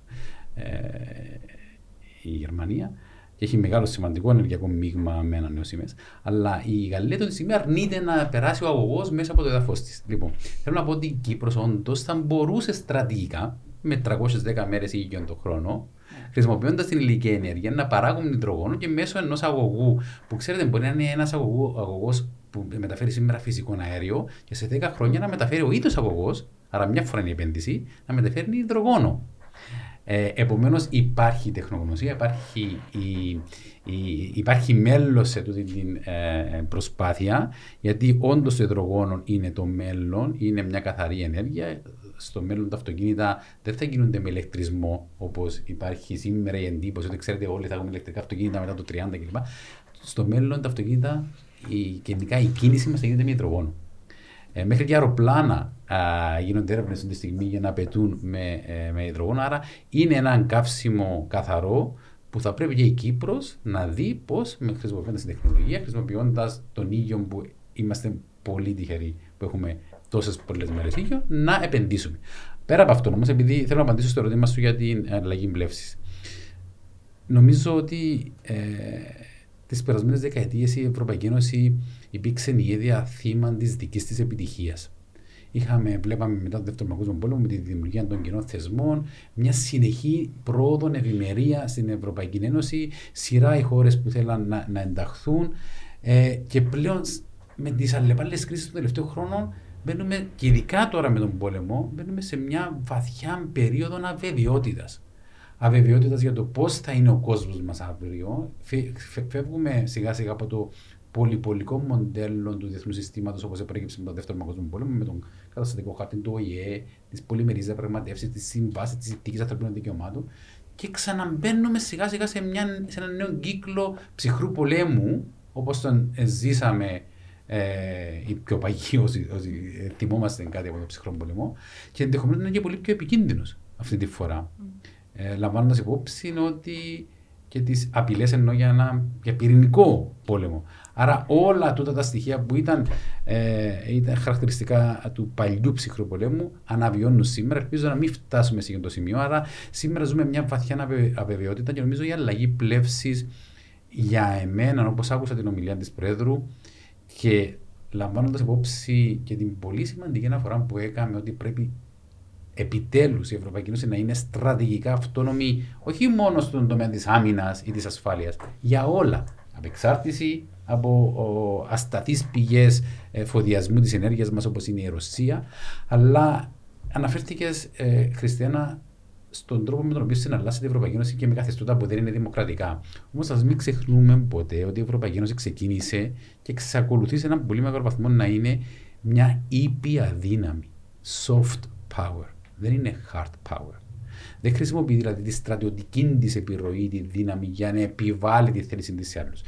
η Γερμανία και έχει μεγάλο σημαντικό ενεργειακό μείγμα με ανανεώσιμες. Αλλά η Γαλλία αυτή τη στιγμή αρνείται να περάσει ο αγωγός μέσα από το εδάφο της. Λοιπόν, θέλω να πω ότι η Κύπρος όντως θα μπορούσε στρατηγικά με 310 μέρες ή και τον χρόνο χρησιμοποιώντας την ηλική ενέργεια να παράγουν υδρογόνο και μέσω ενός αγωγού που ξέρετε μπορεί να είναι ένας αγωγός που μεταφέρει σήμερα φυσικό αέριο και σε 10 χρόνια να μεταφέρει ο ίδιος αγωγός, άρα μια φορά είναι η επένδυση, να μεταφέρει υδρογόνο. Ε, Επομένως, υπάρχει τεχνογνωσία, υπάρχει, η, η, υπάρχει μέλλον σε αυτή την ε, προσπάθεια, γιατί όντως το υδρογόνο είναι το μέλλον, είναι μια καθαρή ενέργεια. Στο μέλλον τα αυτοκίνητα δεν θα γίνονται με ηλεκτρισμό, όπως υπάρχει σήμερα η εντύπωση ότι ξέρετε, όλοι θα έχουμε ηλεκτρικά αυτοκίνητα μετά το 30 κλπ. Στο μέλλον τα αυτοκίνητα, η, γενικά η κίνηση μας θα γίνεται με υδρογόνο. Ε, μέχρι και αεροπλάνα α, γίνονται έρευνες αυτή τη στιγμή για να πετούν με, ε, με υδρογόνο. Άρα είναι ένα καύσιμο καθαρό που θα πρέπει και η Κύπρος να δει πώς με χρησιμοποιώντας την τεχνολογία, χρησιμοποιώντας τον ήλιο που είμαστε πολύ τυχεροί που έχουμε τόσες πολλές μέρες ήλιο, να επενδύσουμε. Πέρα από αυτό όμως, επειδή θέλω να απαντήσω στο ερώτημα σου για την αλλαγή πλεύση. Νομίζω ότι ε, τις περασμένες δεκαετίες η Ευρωπαϊκή Ένωση υπήρξε η ίδια θύμα της δικής της επιτυχίας. Είχαμε, βλέπαμε μετά τον Δεύτερο Παγκόσμιο Πόλεμο με τη δημιουργία των κοινών θεσμών, μια συνεχή πρόοδο, ευημερία στην Ευρωπαϊκή Ένωση, σειρά οι χώρες που θέλαν να, να ενταχθούν ε, και πλέον με τις αλλεπάλληλες κρίσεις των τελευταίων χρόνων μπαίνουμε, και ειδικά τώρα με τον πόλεμο, μπαίνουμε σε μια βαθιά περίοδο αβεβαιότητας. Αβεβαιότητας για το πώς θα είναι ο κόσμος μας αύριο. Φεύγουμε σιγά σιγά από το πολυπολικό μοντέλο του διεθνούς συστήματος όπως προέκυψε με τον Δεύτερο Παγκόσμιο Πόλεμο, με τον καταστατικό χάρτη του ΟΗΕ, τις πολυμερείς διαπραγματεύσεις, τη σύμβαση, τη συνθήκη ανθρωπίνων δικαιωμάτων και ξαναμπαίνουμε σιγά σιγά σε, μια, σε ένα νέο κύκλο ψυχρού πολέμου όπως τον ζήσαμε ε, οι πιο παγιοί όσοι, όσοι θυμόμαστε κάτι από τον ψυχρό πολεμό και ενδεχομένως να είναι και πολύ πιο επικίνδυνος αυτή τη φορά. Mm. Ε, Λαμβάνοντας υπόψη ότι και τις απειλές εννοώ για, ένα, για πυρηνικό πόλεμο. Άρα όλα τούτα τα στοιχεία που ήταν, ε, ήταν χαρακτηριστικά του παλιού ψυχρού πολέμου αναβιώνουν σήμερα. Ελπίζω να μην φτάσουμε σε αυτό το σημείο. Άρα σήμερα ζούμε μια βαθιά αβεβαιότητα και νομίζω η αλλαγή πλεύσης για εμένα, όπως άκουσα την ομιλία της Πρόεδρου και λαμβάνοντας υπόψη και την πολύ σημαντική αναφορά που έκαμε ότι πρέπει επιτέλους η Ευρωπαϊκή Ένωση να είναι στρατηγικά αυτόνομη, όχι μόνο στον τομέα της άμυνας ή της ασφάλειας, για όλα. Απεξάρτηση από ασταθείς πηγές ε, φοδιασμού της ενέργειας μας όπως είναι η Ρωσία, αλλά αναφέρθηκες, ε, Χριστιανά, στον τρόπο με τον οποίο συναλλάσσεται η Ευρωπαϊκή Ένωση και με καθεστώτα που δεν είναι δημοκρατικά. Όμως, ας μην ξεχνούμε ποτέ ότι η Ευρωπαϊκή Ένωση ξεκίνησε και εξακολουθεί σε έναν πολύ μεγάλο βαθμό να είναι μια ήπια δύναμη. Soft power. Δεν είναι hard power. Δεν χρησιμοποιεί δηλαδή τη στρατιωτική της επιρροή, τη δύναμη για να επιβάλλει τη θέληση της σε άλλους.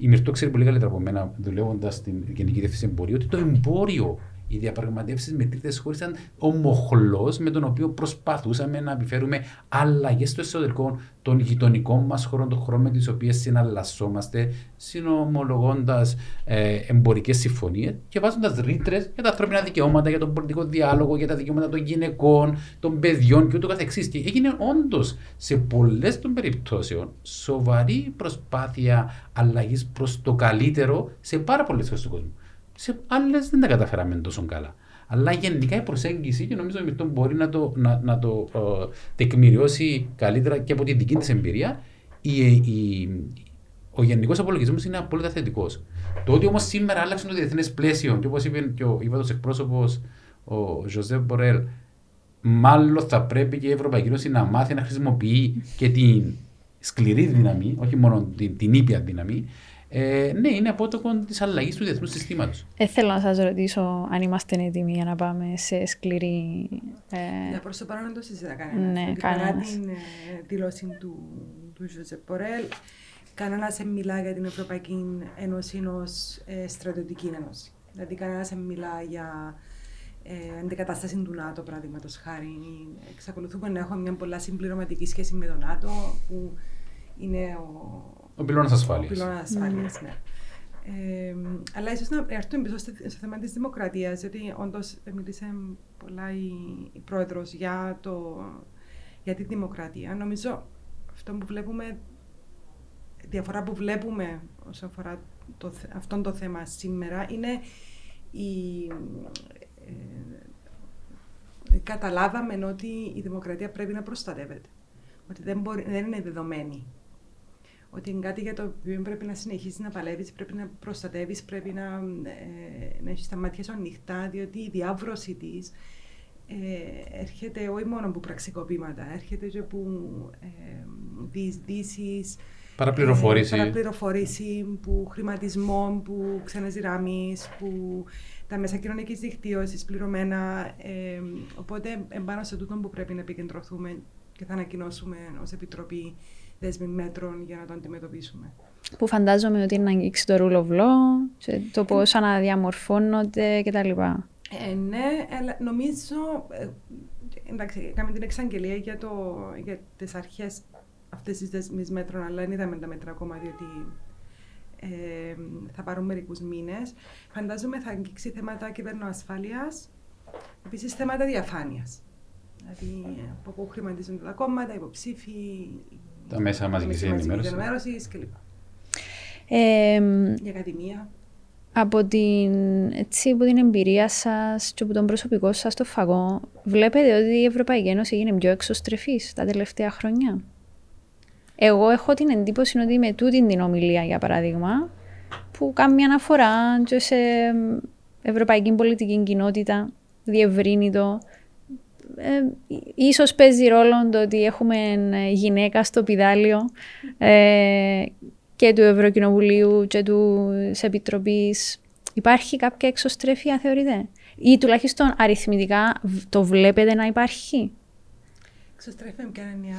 Η Μυρτό ξέρει πολύ καλύτερα από μένα, δουλεύοντας στην Γενική Διεύθυνση Εμπορίου, ότι το εμπόριο οι διαπραγματεύσεις με τρίτες χώρες ήταν ο μοχλό με τον οποίο προσπαθούσαμε να επιφέρουμε αλλαγές στο εσωτερικό των γειτονικών μας χωρών, των χωρών με τις οποίες συναλλασσόμαστε, συνομολογώντας ε, εμπορικές συμφωνίες και βάζοντας ρήτρες για τα ανθρώπινα δικαιώματα, για τον πολιτικό διάλογο, για τα δικαιώματα των γυναικών, των παιδιών και ούτω καθεξής. Και έγινε όντως σε πολλές των περιπτώσεων σοβαρή προσπάθεια αλλαγής προς το καλύτερο σε πάρα πολλές χώρες του κόσμου. Σε άλλες δεν τα καταφέραμε τόσο καλά. Αλλά γενικά η προσέγγιση, και νομίζω ότι μπορεί να το, να, να το uh, τεκμηριώσει καλύτερα και από τη δική της εμπειρία, η, η, ο γενικός απολογισμός είναι απόλυτα θετικός. Το ότι όμως σήμερα άλλαξε το διεθνές πλαίσιο, και όπως είπε και ο υπάτο εκπρόσωπος ο Ζωζεύ Μπορέλ, μάλλον θα πρέπει και η Ευρωπαϊκή Ένωση να μάθει να χρησιμοποιεί και την σκληρή δύναμη, όχι μόνο την, την ήπια δύναμη, ε, ναι, είναι απότοκο της αλλαγής του διεθνούς συστήματος. Ε, θέλω να σας ρωτήσω αν είμαστε έτοιμοι για να πάμε σε σκληρή. Ε... Ναι, προς το παρόν δεν το συζητά κανένα. Ναι, Παρά την ε, δήλωση του, του Ζωζε Πορέλ, κανένας δεν μιλά για την Ευρωπαϊκή Ένωση ως ε, στρατιωτική ένωση. Δηλαδή, κανένας δεν μιλά για ε, αντικατάσταση του ΝΑΤΟ, παραδείγματος χάρη. Εξακολουθούμε να έχουμε μια πολλά συμπληρωματική σχέση με τον ΝΑΤΟ, που είναι ο, ο πυλώνας ασφάλειας. Ο πυλώνας ασφάλειας, ναι. Ε, αλλά ίσως να έρθουμε πίσω στο, στο θέμα της δημοκρατίας, γιατί όντως μίλησε πολλά η, η πρόεδρος για, το, για τη δημοκρατία. Νομίζω αυτό που βλέπουμε, διαφορά που βλέπουμε όσον αφορά το, αυτό το θέμα σήμερα είναι η, ε, καταλάβαμε ότι η δημοκρατία πρέπει να προστατεύεται. Ότι δεν, μπορεί, δεν είναι δεδομένη ότι είναι κάτι για το οποίο πρέπει να συνεχίσεις να παλεύεις, πρέπει να προστατεύεις, πρέπει να, ε, να έχεις τα μάτια σου ανοιχτά, διότι η διάβρωση της ε, έρχεται όχι μόνο από πραξικοπήματα, έρχεται και από ε, διεισδύσεις. Παραπληροφόρηση. Ε, παραπληροφόρηση, που χρηματισμό, που ξένε δυνάμει, που τα μέσα κοινωνικής δικτύωσης πληρωμένα. Ε, οπότε, εμπάνω σε τούτο που πρέπει να επικεντρωθούμε και θα ανακοινώσουμε ως Επιτροπή δέσμη μέτρων για να το αντιμετωπίσουμε. Που φαντάζομαι ότι είναι να αγγίξει το rule of law, το πώς αναδιαμορφώνονται κτλ. Ε, ναι, αλλά νομίζω. Ε, εντάξει, έκαμε την εξαγγελία για, το, για τις αρχές αυτές τις δεσμεί μέτρων, αλλά δεν είδαμε τα μέτρα ακόμα, διότι ε, θα πάρουν μερικούς μήνες. Φαντάζομαι θα αγγίξει θέματα κυβερνοασφάλειας, επίσης θέματα διαφάνειας. Δηλαδή, από πού χρηματίζονται τα κόμματα, υποψήφοι, τα μέσα μαζικής ενημέρωσης κλπ. Ε, Η Ακαδημία. από την, έτσι, από την εμπειρία σας και από τον προσωπικό σας στο φαγό, βλέπετε ότι η Ευρωπαϊκή Ένωση έγινε πιο εξωστρεφής τα τελευταία χρόνια; Εγώ έχω την εντύπωση ότι με τούτη την ομιλία, για παράδειγμα, που κάνει μια αναφορά και σε ευρωπαϊκή πολιτική κοινότητα, διευρύνει το. Ε, ίσως παίζει ρόλο το ότι έχουμε γυναίκα στο πιδάλιο ε, και του Ευρωκοινοβουλίου και του Επιτροπής. Υπάρχει κάποια εξωστρέφεια, θεωρείτε, ή τουλάχιστον αριθμητικά το βλέπετε να υπάρχει; Εξωστρέφεια με ποια έννοια.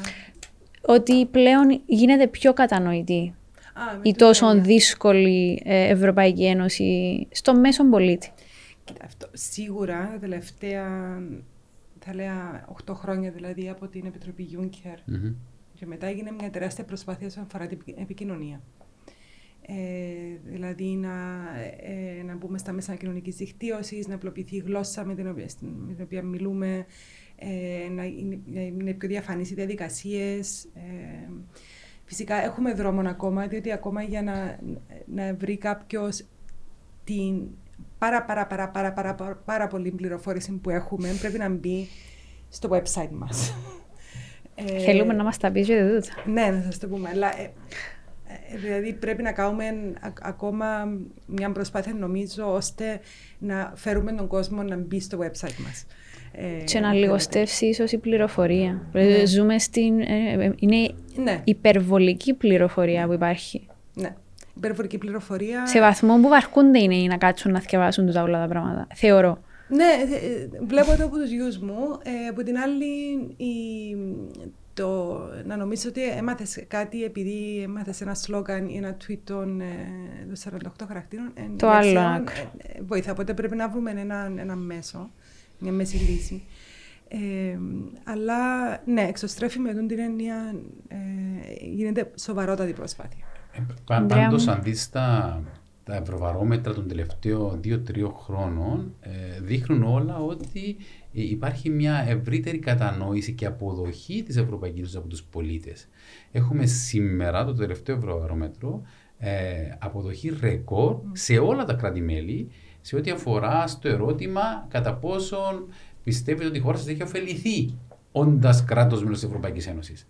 Ότι πλέον γίνεται πιο κατανοητή Α, με η την τόσο έννοια. δύσκολη ε, Ευρωπαϊκή Ένωση στο μέσον πολίτη. Κοίτα, αυτό, σίγουρα τα τελευταία, θα λέω, 8 χρόνια δηλαδή από την Επιτροπή Juncker Μμμ. και μετά έγινε μια τεράστια προσπάθεια όσον αφορά την επι- επικοινωνία. Ε, δηλαδή να, ε, να μπούμε στα μέσα κοινωνικής δικτύωσης, να απλοποιηθεί η γλώσσα με την οποία, στην- με την οποία μιλούμε, ε, να, είναι, να είναι πιο διαφανείς οι διαδικασίες. Ε, φυσικά έχουμε δρόμο ακόμα, διότι ακόμα για να, να βρει κάποιος την πάρα πάρα πάρα πάρα πάρα, πάρα, πάρα πολύ πληροφόρηση που έχουμε πρέπει να μπει στο website μας. Ε, Θέλουμε να μας τα πεις και τούτα. ναι, να σας το πούμε. Αλλά, ε, ε, δηλαδή πρέπει να κάνουμε α- ακόμα μια προσπάθεια νομίζω ώστε να φέρουμε τον κόσμο να μπει στο website μας. Ε, Και να θέλετε. λιγοστεύσει ίσως η πληροφορία. Ναι. Ζούμε στην... ε, ε, είναι Ναι, υπερβολική πληροφορία που υπάρχει. ναι. Υπερβολική πληροφορία. Σε βαθμό που βαρκούνται είναι οι να κάτσουν να θκιεβάσουν τα όλα τα πράγματα. Θεωρώ. Ναι, ε, ε, βλέπω το από τους γιους μου. Ε, από την άλλη, η, το, να νομίζω ότι έμαθες κάτι επειδή έμαθες ένα σλόγκαν ή ένα tweet των, ε, των 48 χαρακτήρων. ε, Το άλλο λέξεων, άκρο. ε, ε, βοηθά, οπότε πρέπει να βρούμε ένα, ένα μέσο, μια μέση λύση. Ε, αλλά ναι, εξωστρέφει με τον την έννοια ε, γίνεται σοβαρότατη προσπάθεια. Ανδρέα Πάντως, μου. αν δεις τα, τα ευρωβαρόμετρα των τελευταίων 2-3 χρόνων, ε, δείχνουν όλα ότι ε, υπάρχει μια ευρύτερη κατανόηση και αποδοχή της Ευρωπαϊκής Ένωσης από τους πολίτες. Έχουμε σήμερα, το τελευταίο ευρωβαρόμετρο, ε, αποδοχή ρεκόρ σε όλα τα κράτη-μέλη σε ό,τι αφορά στο ερώτημα κατά πόσον πιστεύετε ότι η χώρα σας έχει ωφεληθεί όντας κράτος μέλος της Ευρωπαϊκής Ένωσης.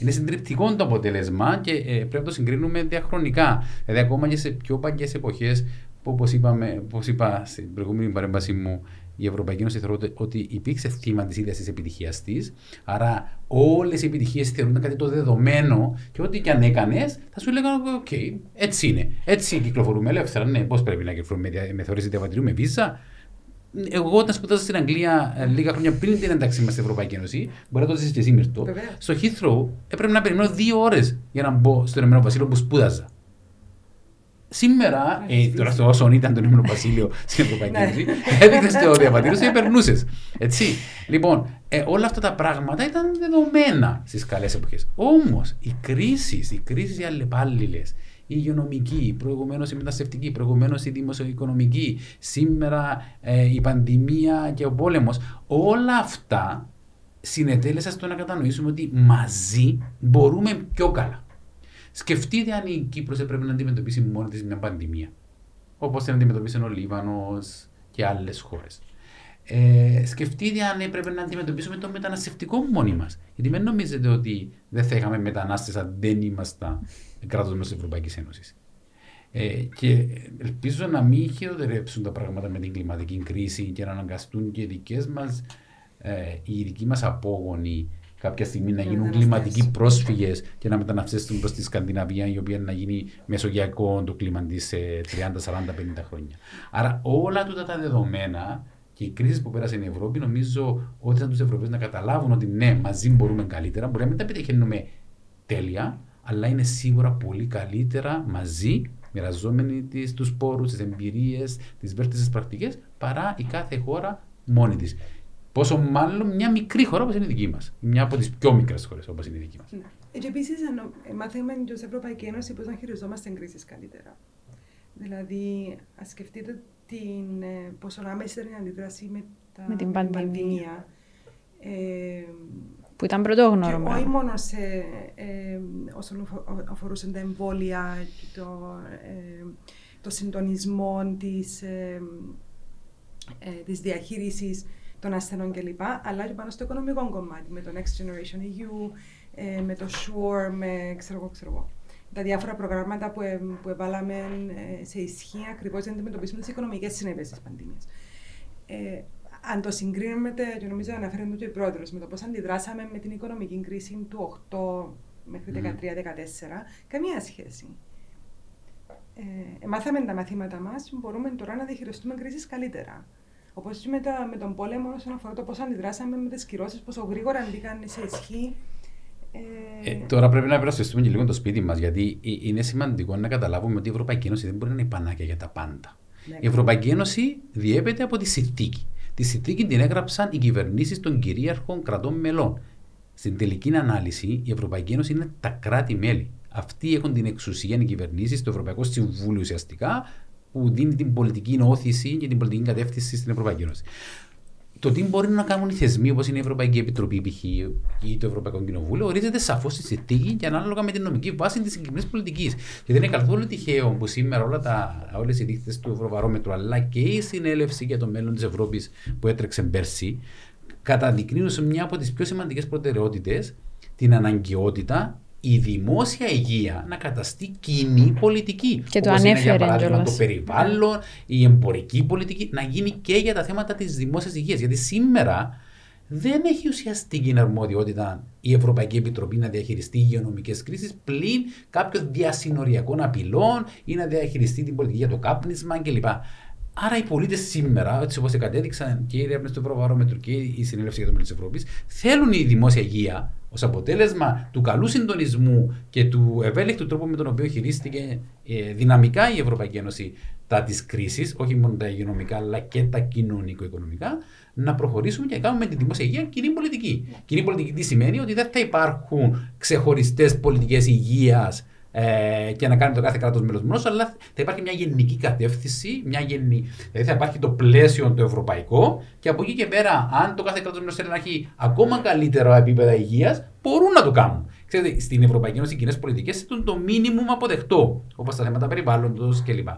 Είναι συντριπτικό το αποτέλεσμα και ε, πρέπει να το συγκρίνουμε διαχρονικά. Δηλαδή, ακόμα και σε πιο παλιές εποχές, που όπως είπα στην προηγούμενη παρέμβαση μου, η Ευρωπαϊκή Ένωση θεωρώ ότι- ότι υπήρξε θύμα της ίδιας της επιτυχίας της. Άρα, όλες οι επιτυχίες θεωρούνταν κάτι το δεδομένο και ό,τι και αν έκανες, θα σου έλεγαν: Οκ, έτσι είναι. Έτσι κυκλοφορούμε ελεύθερα. Ναι, πώς πρέπει να κυκλοφορούμε; Με, δια- με θεωρήσει διαβατηρίου, με βίζα. Εγώ όταν σπουδάζα στην Αγγλία ε, λίγα χρόνια πριν την ένταξή μας στην Ευρωπαϊκή Ένωση, μπορεί να το ζήσει και εσύ Μυρτό, Βεβαίως. στο Heathrow έπρεπε να περιμένω δύο ώρες για να μπω στο Ηνωμένο Βασίλειο που σπούδαζα. Σήμερα, ε, τώρα στο όσο ήταν το Ηνωμένο Βασίλειο στην Ευρωπαϊκή Ναι. Ένωση, έδειχνε το διαβατήριο και περνούσες. Έτσι. Λοιπόν, ε, όλα αυτά τα πράγματα ήταν δεδομένα στις καλές εποχές. Όμως, οι κρίσεις, οι κρίσεις οι αλλεπάλληλες, η υγειονομική, προηγουμένως η μεταναστευτική, προηγουμένως η δημοσιοοικονομική, σήμερα ε, η πανδημία και ο πόλεμος, όλα αυτά συνετέλεσαν στο να κατανοήσουμε ότι μαζί μπορούμε πιο καλά. Σκεφτείτε αν η Κύπρος έπρεπε να αντιμετωπίσει μόνη της μια πανδημία. Όπως την αντιμετωπίσει ο Λίβανος και άλλες χώρες. Ε, σκεφτείτε αν έπρεπε να αντιμετωπίσουμε το μεταναστευτικό μόνοι μας. Γιατί μην νομίζετε ότι δεν θα είχαμε μετανάστες αν δεν ήμασταν κράτος μέλο της Ευρωπαϊκής Ένωσης. Ε, και ελπίζω να μην χειροτερέψουν τα πράγματα με την κλιματική κρίση και να αναγκαστούν και οι δικές μας, ε, οι δικοί μας απόγονοι κάποια στιγμή να Να γίνουν μεταναστεύσουν. κλιματικοί πρόσφυγες και να μεταναστεύσουν προς τη Σκανδιναβία, η οποία να γίνει μεσογειακό το κλίμα της σε 30, 40, 50 χρόνια. Άρα όλα τούτα τα δεδομένα και οι κρίσει που πέρασε η Ευρώπη, νομίζω ότι ήταν τους Ευρωπαίους να καταλάβουν ότι ναι, μαζί μπορούμε καλύτερα. Μπορεί να μην τα πετυχαίνουμε τέλεια, αλλά είναι σίγουρα πολύ καλύτερα μαζί, μοιραζόμενοι τις, τους πόρους, τις εμπειρίες, τις βέλτιστες πρακτικές, παρά η κάθε χώρα μόνη της. Πόσο μάλλον μια μικρή χώρα όπως είναι η δική μας. Μια από τις πιο μικρές χώρες όπως είναι η δική μας. Ναι. Και επίσης, μάθαμε και ω Ευρωπαϊκής Ένωσης πώς να χειριζόμαστε κρίσεις καλύτερα. Δηλαδή, ας σκεφτείτε την, ε, πόσο άμεση ήταν η αντίδραση με, τα, Με την πανδημία. πανδημία. Ε, Που ήταν και πρωτόγνωρο. όχι μόνο σε, ε, όσον αφο- αφορούσε τα εμβόλια και το, ε, το συντονισμό της, ε, ε, της διαχείρισης των ασθενών κλπ. Αλλά και πάνω στο οικονομικό κομμάτι, με το Next Generation EU, ε, με το SURE, με ξέρω εγώ, ξέρω εγώ. Τα διάφορα προγράμματα που, ε, που εβάλαμε ε, σε ισχύ ακριβώς για να αντιμετωπίσουμε τις οικονομικές συνέπειες της πανδημίας. Ε, αν το συγκρίνουμε, και νομίζω αναφέρεται το και η πρόεδρος, με το πώς αντιδράσαμε με την οικονομική κρίση του 8 μέχρι 13-14, καμία σχέση. Ε, μάθαμε τα μαθήματα μας, μπορούμε τώρα να διαχειριστούμε κρίσεις καλύτερα. Όπως και με, τα, με τον πόλεμο, όσον αφορά το πώς αντιδράσαμε με τις κυρώσεις, πόσο γρήγορα μπήκαν σε ισχύ. Ε, Ε, τώρα πρέπει να υπερασπιστούμε και λίγο το σπίτι μας, γιατί ε, είναι σημαντικό να καταλάβουμε ότι η Ευρωπαϊκή Ένωση δεν μπορεί να είναι η πανάκια για τα πάντα. ναι, Η Ευρωπαϊκή Ένωση διέπεται από τη συνθήκη. Τη συνθήκη την έγραψαν οι κυβερνήσεις των κυρίαρχων κρατών μελών. Στην τελική ανάλυση, η Ευρωπαϊκή Ένωση είναι τα κράτη-μέλη. Αυτοί έχουν την εξουσία, οι κυβερνήσεις, το Ευρωπαϊκό Συμβούλιο ουσιαστικά, που δίνει την πολιτική όθηση και την πολιτική κατεύθυνση στην Ευρωπαϊκή Ένωση. Το τι μπορεί να κάνουν οι θεσμοί όπως είναι η Ευρωπαϊκή Επιτροπή π.χ. ή το Ευρωπαϊκό Κοινοβούλιο ορίζεται σαφώς στη συνθήκη και ανάλογα με την νομική βάση της συγκεκριμένης πολιτικής. Και δεν είναι καθόλου τυχαίο που σήμερα όλα τα, όλες οι δείχτε του Ευρωβαρόμετρου αλλά και η συνέλευση για το μέλλον της Ευρώπης που έτρεξε πέρσι καταδεικνύουν σε μια από τις πιο σημαντικές προτεραιότητες την αναγκαιότητα η δημόσια υγεία να καταστεί κοινή πολιτική. Και το Όπως είναι, ανέφερε για παράδειγμα, κιόλας. το περιβάλλον, η εμπορική πολιτική, να γίνει και για τα θέματα της δημόσιας υγείας. Γιατί σήμερα δεν έχει ουσιαστική αρμοδιότητα η Ευρωπαϊκή Επιτροπή να διαχειριστεί υγειονομικές κρίσεις πλην κάποιων διασυνοριακών απειλών ή να διαχειριστεί την πολιτική για το κάπνισμα κλπ. Άρα οι πολίτες σήμερα, έτσι όπως κατέδειξαν και οι έρευνες του Ευρωβαρόμετρου και η Συνέλευση για το Μέλλον της Ευρώπης, θέλουν η δημόσια υγεία ως αποτέλεσμα του καλού συντονισμού και του ευέλικτου τρόπου με τον οποίο χειρίστηκε ε, δυναμικά η Ευρωπαϊκή Ένωση τα της κρίσης, όχι μόνο τα υγειονομικά αλλά και τα κοινωνικο-οικονομικά, να προχωρήσουμε και να κάνουμε τη δημόσια υγεία κοινή πολιτική. Κοινή πολιτική τι σημαίνει; Ότι δεν θα υπάρχουν ξεχωριστές πολιτικές υγείας ε, και να κάνει το κάθε κράτος μέλος μόνος, αλλά θα υπάρχει μια γενική κατεύθυνση, μια γενι... δηλαδή θα υπάρχει το πλαίσιο το ευρωπαϊκό και από εκεί και πέρα, αν το κάθε κράτος μέλος θέλει να έχει ακόμα καλύτερα επίπεδα υγείας, μπορούν να το κάνουν. Ξέρετε, στην Ευρωπαϊκή Ένωση οι κοινές πολιτικές είναι το μίνιμουμ αποδεκτό, όπως τα θέματα περιβάλλοντος κλπ.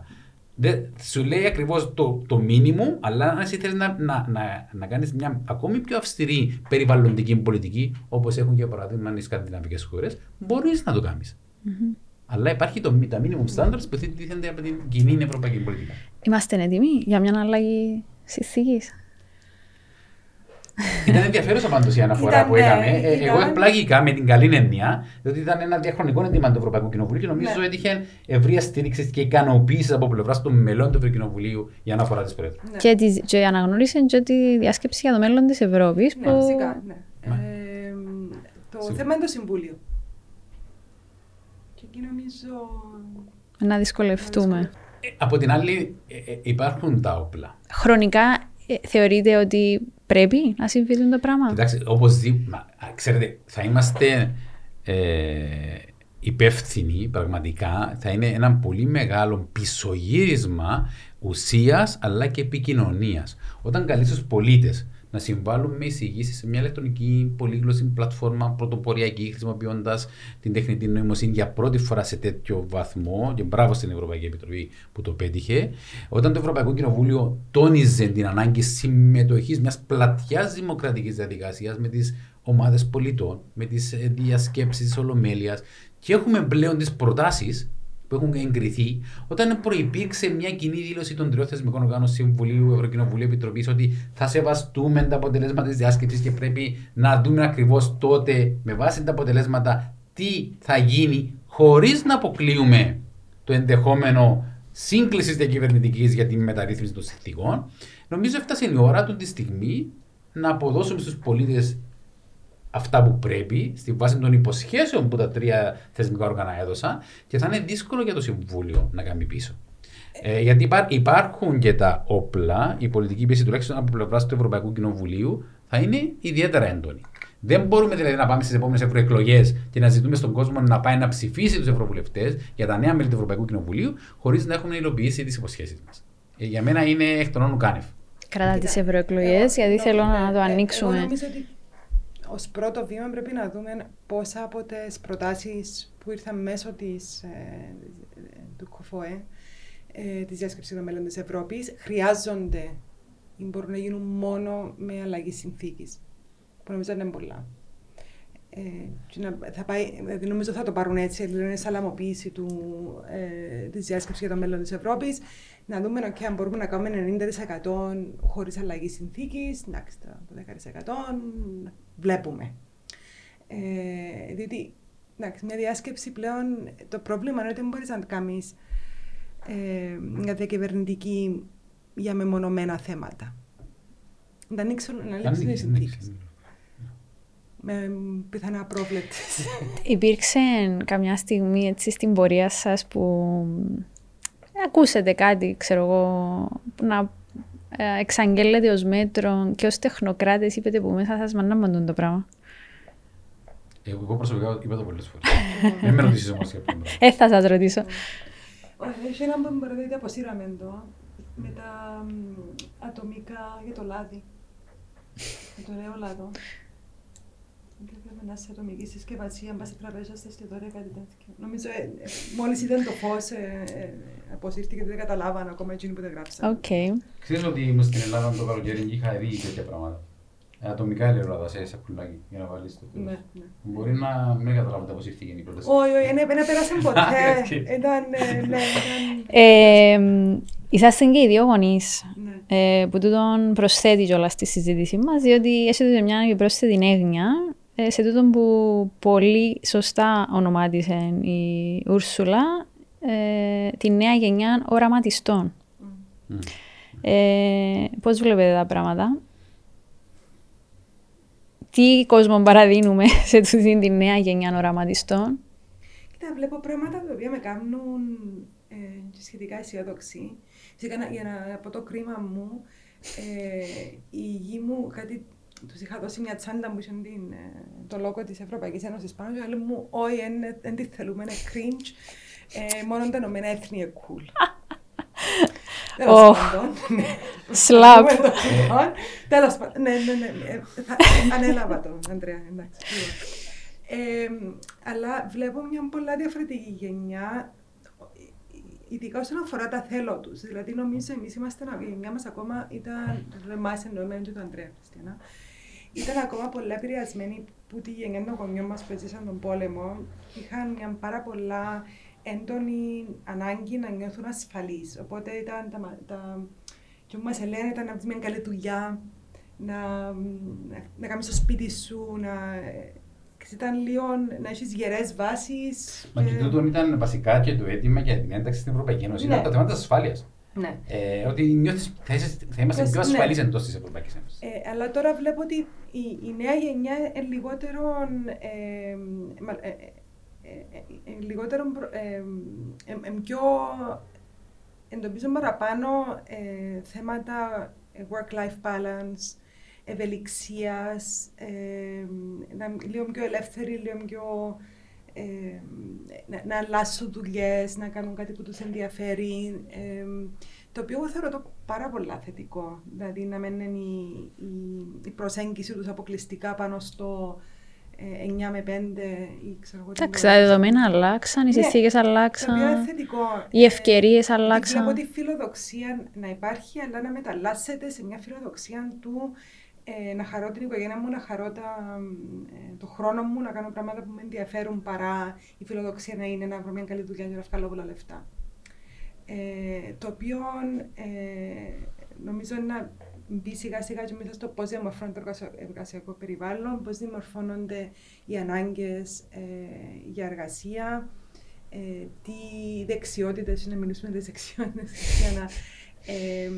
Δεν, σου λέει ακριβώς το, το minimum, αλλά αν εσύ θέλεις να, να, να, να κάνεις μια ακόμη πιο αυστηρή περιβαλλοντική πολιτική, όπως έχουν για παράδειγμα οι σκανδιναβικές χώρες, μπορείς να το κάνεις. Αλλά υπάρχει το, τα minimum standards που τίθενται από την κοινή ευρωπαϊκή πολιτική. Είμαστε έτοιμοι για μια αλλαγή συνθήκης; Ήταν ενδιαφέρουσα πάντως η αναφορά Ήταν, που ναι, έκαμε. Ε, ήταν- Εγώ εκπλάγηκα με την καλή έννοια, διότι ήταν ένα διαχρονικό αίτημα του Ευρωπαϊκού Κοινοβουλίου και νομίζω Ναι. έτυχε ευρεία στήριξη και ικανοποίησης από πλευράς των μελών του Ευρωκοινοβουλίου η αναφορά της Πρόεδρου. ναι. Και, τη, και αναγνώρισε και τη διάσκεψη για το μέλλον της Ευρώπης. Ναι, που... φυσικά. Ναι. Μα- Ε, το Σίγουρα. θέμα είναι το Συμβούλιο. Και εκεί νομίζω. Να δυσκολευτούμε. Ε, Από την άλλη, ε, ε, υπάρχουν τα όπλα. Χρονικά ε, θεωρείτε ότι πρέπει να συμβεί το πράγμα; Κοιτάξτε, οπωσδήποτε, ξέρετε, θα είμαστε ε, υπεύθυνοι πραγματικά. Θα είναι ένα πολύ μεγάλο πισωγύρισμα ουσίας αλλά και επικοινωνίας. Όταν καλείς τους πολίτες να συμβάλλουν με εισηγήσεις σε μια ηλεκτρονική πολύγλωση πλατφόρμα πρωτοποριακή, χρησιμοποιώντας την τεχνητή νοημοσύνη για πρώτη φορά σε τέτοιο βαθμό. Και μπράβο στην Ευρωπαϊκή Επιτροπή που το πέτυχε. Όταν το Ευρωπαϊκό Κοινοβούλιο τόνιζε την ανάγκη συμμετοχής μιας πλατιάς δημοκρατικής διαδικασίας με τις ομάδες πολιτών, με τις διασκέψεις της Ολομέλειας και έχουμε πλέον τις προτάσεις που έχουν εγκριθεί, όταν προϋπήρξε μια κοινή δήλωση των τριών θεσμικών οργάνων Συμβουλίου, Ευρωκοινοβουλίου, Επιτροπής, ότι θα σεβαστούμε τα αποτελέσματα της διάσκεψης και πρέπει να δούμε ακριβώς τότε, με βάση τα αποτελέσματα, τι θα γίνει, χωρίς να αποκλείουμε το ενδεχόμενο σύγκλησης διακυβερνητικής για τη μεταρρύθμιση των συνθηκών, νομίζω έφτασε η ώρα του τη στιγμή να αποδώσουμε στους πολίτες αυτά που πρέπει, στη βάση των υποσχέσεων που τα τρία θεσμικά όργανα έδωσαν και θα είναι δύσκολο για το Συμβούλιο να κάνει πίσω. Ε, γιατί υπά- υπάρχουν και τα όπλα, η πολιτική πίεση τουλάχιστον από πλευράς του Ευρωπαϊκού Κοινοβουλίου, θα είναι ιδιαίτερα έντονη. Δεν μπορούμε δηλαδή να πάμε στις επόμενες ευρωεκλογές και να ζητούμε στον κόσμο να πάει να ψηφίσει τους ευρωβουλευτές για τα νέα μέλη του Ευρωπαϊκού Κοινοβουλίου χωρίς να έχουμε υλοποιήσει τις υποσχέσεις μας. Ε, για μένα είναι εκ των όνων κάνευ. Κράτα τις ευρωεκλογές, γιατί θέλω να το ανοίξουμε. Εγώ νομίζω ότι ως πρώτο βήμα πρέπει να δούμε πόσα από τις προτάσεις που ήρθαν μέσω της, ε, του ΚΟΦΟΕ, ε, της διάσκεψης των μέλων της Ευρώπης, χρειάζονται ή μπορούν να γίνουν μόνο με αλλαγή συνθήκης. Που νομίζω είναι πολλά. Ε, θα πάει, δηλαδή νομίζω θα το πάρουν έτσι, δηλαδή είναι σαλαμοποίηση του, ε, της διάσκεψης για το μέλλον της Ευρώπης. Να δούμε okay, αν μπορούμε να κάνουμε 90% χωρίς αλλαγή συνθήκης, εντάξει, το 10% βλέπουμε. Ε, διότι εντάξει, μια διάσκεψη πλέον το πρόβλημα είναι ότι δεν μπορείς να κάνεις ε, μια διακυβερνητική για μεμονωμένα θέματα. Να ανοίξουν, να ανοίξουν οι συνθήκες με πιθανά πρόβλεπτες. Υπήρξε καμιά στιγμή έτσι στην πορεία σας που ακούσετε κάτι, ξέρω εγώ, να ε, εξαγγέλλετε ως μέτρο και ως τεχνοκράτες είπετε που μέσα σας μανάμαντουν το πράγμα. Εγώ προσωπικά είπα το πολλές φορές. Δεν με ρωτήσεις όμως για αυτό. Ε, θα σας ρωτήσω. Έχει ένα που μπορείτε να αποσύραμε εδώ με τα ατομικά για το λάδι. Με το νέο λάδο. Δεν πρέπει να είσαι ατομική συσκευασία, μπα σε τραπέζα, στα εστιατόρια, κάτι τέτοιο. Νομίζω ε, ε, μόλις είδαν το φως, ε, ε, αποσύρθηκε και δεν καταλάβαν ακόμα εκείνοι που δεν γράψαν. Okay. Ξέρεις ότι ήμουν στην Ελλάδα το καλοκαίρι και είχα δει τέτοια πράγματα. Ε, ατομικά ελαιόλαδα σε σακουλάκι για να βάλεις το τέλος. Ναι, ναι. Μπορεί να μην καταλάβετε πώ ήρθε η πρόταση. Όχι, όχι, δεν πέρασε ποτέ. Ήταν. Ναι, Είσαστε και οι δύο γονείς ναι. ε, που τούτον προσθέτει κιόλας στη συζήτησή μας, διότι έχετε μια επιπρόσθετη έννοια ε, σε τούτο που πολύ σωστά ονομάτισε η Ούρσουλα, ε, τη νέα γενιά οραματιστών. Mm. Ε, πώς βλέπετε τα πράγματα; Τι κόσμο παραδίνουμε σε τούτη τη νέα γενιά οραματιστών; Κοίτα, βλέπω πράγματα τα οποία με κάνουν ε, σχετικά αισιοδοξή. Για να, από το κρίμα μου, ε, η γη μου κάτι τους είχα δώσει μια τσάντα που είχε ε, το λόγο της Ευρωπαϊκής Ένωσης πάνω και λέει μου όχι, δεν τη θέλουμε, είναι cringe, ε, μόνο τα Ηνωμένα Έθνη είναι cool. Τέλος πάντων. Σλαπ. Τέλος πάντων. Ναι, ναι, ναι. Ε, ανέλαβα το, Αντρέα. Εντάξει. Αλλά βλέπω μια πολλά διαφορετική γενιά ειδικά όσον αφορά τα θέλω τους. Δηλαδή, νομίζω εμείς είμαστε η γενιά μας ακόμα ήταν. Εμάς εννοούμε του Αντρέα Χριστιανά ήταν ακόμα πολύ επηρεασμένοι που τη γενιά των γονιών μας που έζησαν τον πόλεμο. Είχαν μια πάρα πολλά έντονη ανάγκη να νιώθουν ασφαλείς. Οπότε ήταν τα. τα και μας λένε ήταν να μια καλή δουλειά, να, να, να κάνεις στο σπίτι σου, να, ήταν λίγο να έχεις γερές βάσεις. Μα και, και τούτο ήταν βασικά και το αίτημα για την ένταξη στην Ευρωπαϊκή Ένωση. Ναι. Ήταν το θέμα της ασφάλειας. Ναι. Ε, ότι νιώθεις, θα, είσαι, θα είμαστε πιο ασφαλείς ναι. εντός της Ευρωπαϊκής Ένωσης. Ε, αλλά τώρα βλέπω ότι η, η νέα γενιά είναι λιγότερο. Ε, ε, ε, λιγότερο πιο εντοπίζουν παραπάνω θέματα work-life balance, ευελιξίας, λίγο πιο ελεύθεροι, λίγο πιο ε, να, να αλλάσουν δουλειές, να κάνουν κάτι που τους ενδιαφέρει. Ε, το οποίο εγώ θεωρώ το πάρα πολύ θετικό. Δηλαδή να μην είναι η, η, η προσέγγιση τους αποκλειστικά πάνω στο 9 ε, με 5 ή ξέρω εγώ. Εντάξει, τα δεδομένα αλλάξαν, οι ναι, συνθήκες αλλάξαν. Το είναι θετικό. Οι ευκαιρίες αλλάξαν. Βλέπω τη φιλοδοξία να υπάρχει, αλλά να μεταλλάσσεται σε μια φιλοδοξία του ε, να χαρώ την οικογένεια μου, να χαρώ τα, ε, το χρόνο μου, να κάνω πράγματα που με ενδιαφέρουν παρά η φιλοδοξία να είναι να βρω μια καλή δουλειά για να βγάλω πολλά λεφτά. Ε, το οποίο ε, νομίζω να μπει σιγά σιγά και μέσα στο πώς διαμορφώνεται το εργασιακό περιβάλλον, πώς διαμορφώνονται οι ανάγκες ε, για εργασία, ε, τι δεξιότητες, να μιλήσουμε για δεξιότητες για να ε,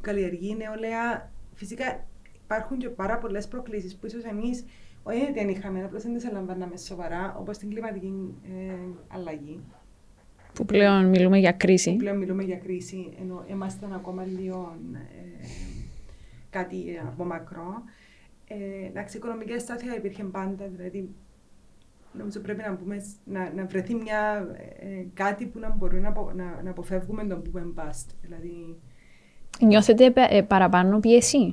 καλλιεργεί η νεολαία. Φυσικά υπάρχουν και πάρα πολλές προκλήσεις που ίσως εμείς όχι ότι δεν είχαμε, απλώς δεν τις ελαμβάναμε σοβαρά, όπως την κλιματική ε, αλλαγή. Που πλέον μιλούμε για κρίση. Που πλέον μιλούμε για κρίση, ενώ είμαστε ακόμα λίγο. Ε, κάτι από μακρό. Ε, εντάξει, οικονομική στάθεια υπήρχε πάντα, δηλαδή νομίζω πρέπει να, πούμε, να, να βρεθεί μια, ε, κάτι που να μπορούμε να, να, να αποφεύγουμε τον που bust. Δηλαδή, Νιώθετε ε, παραπάνω πίεση.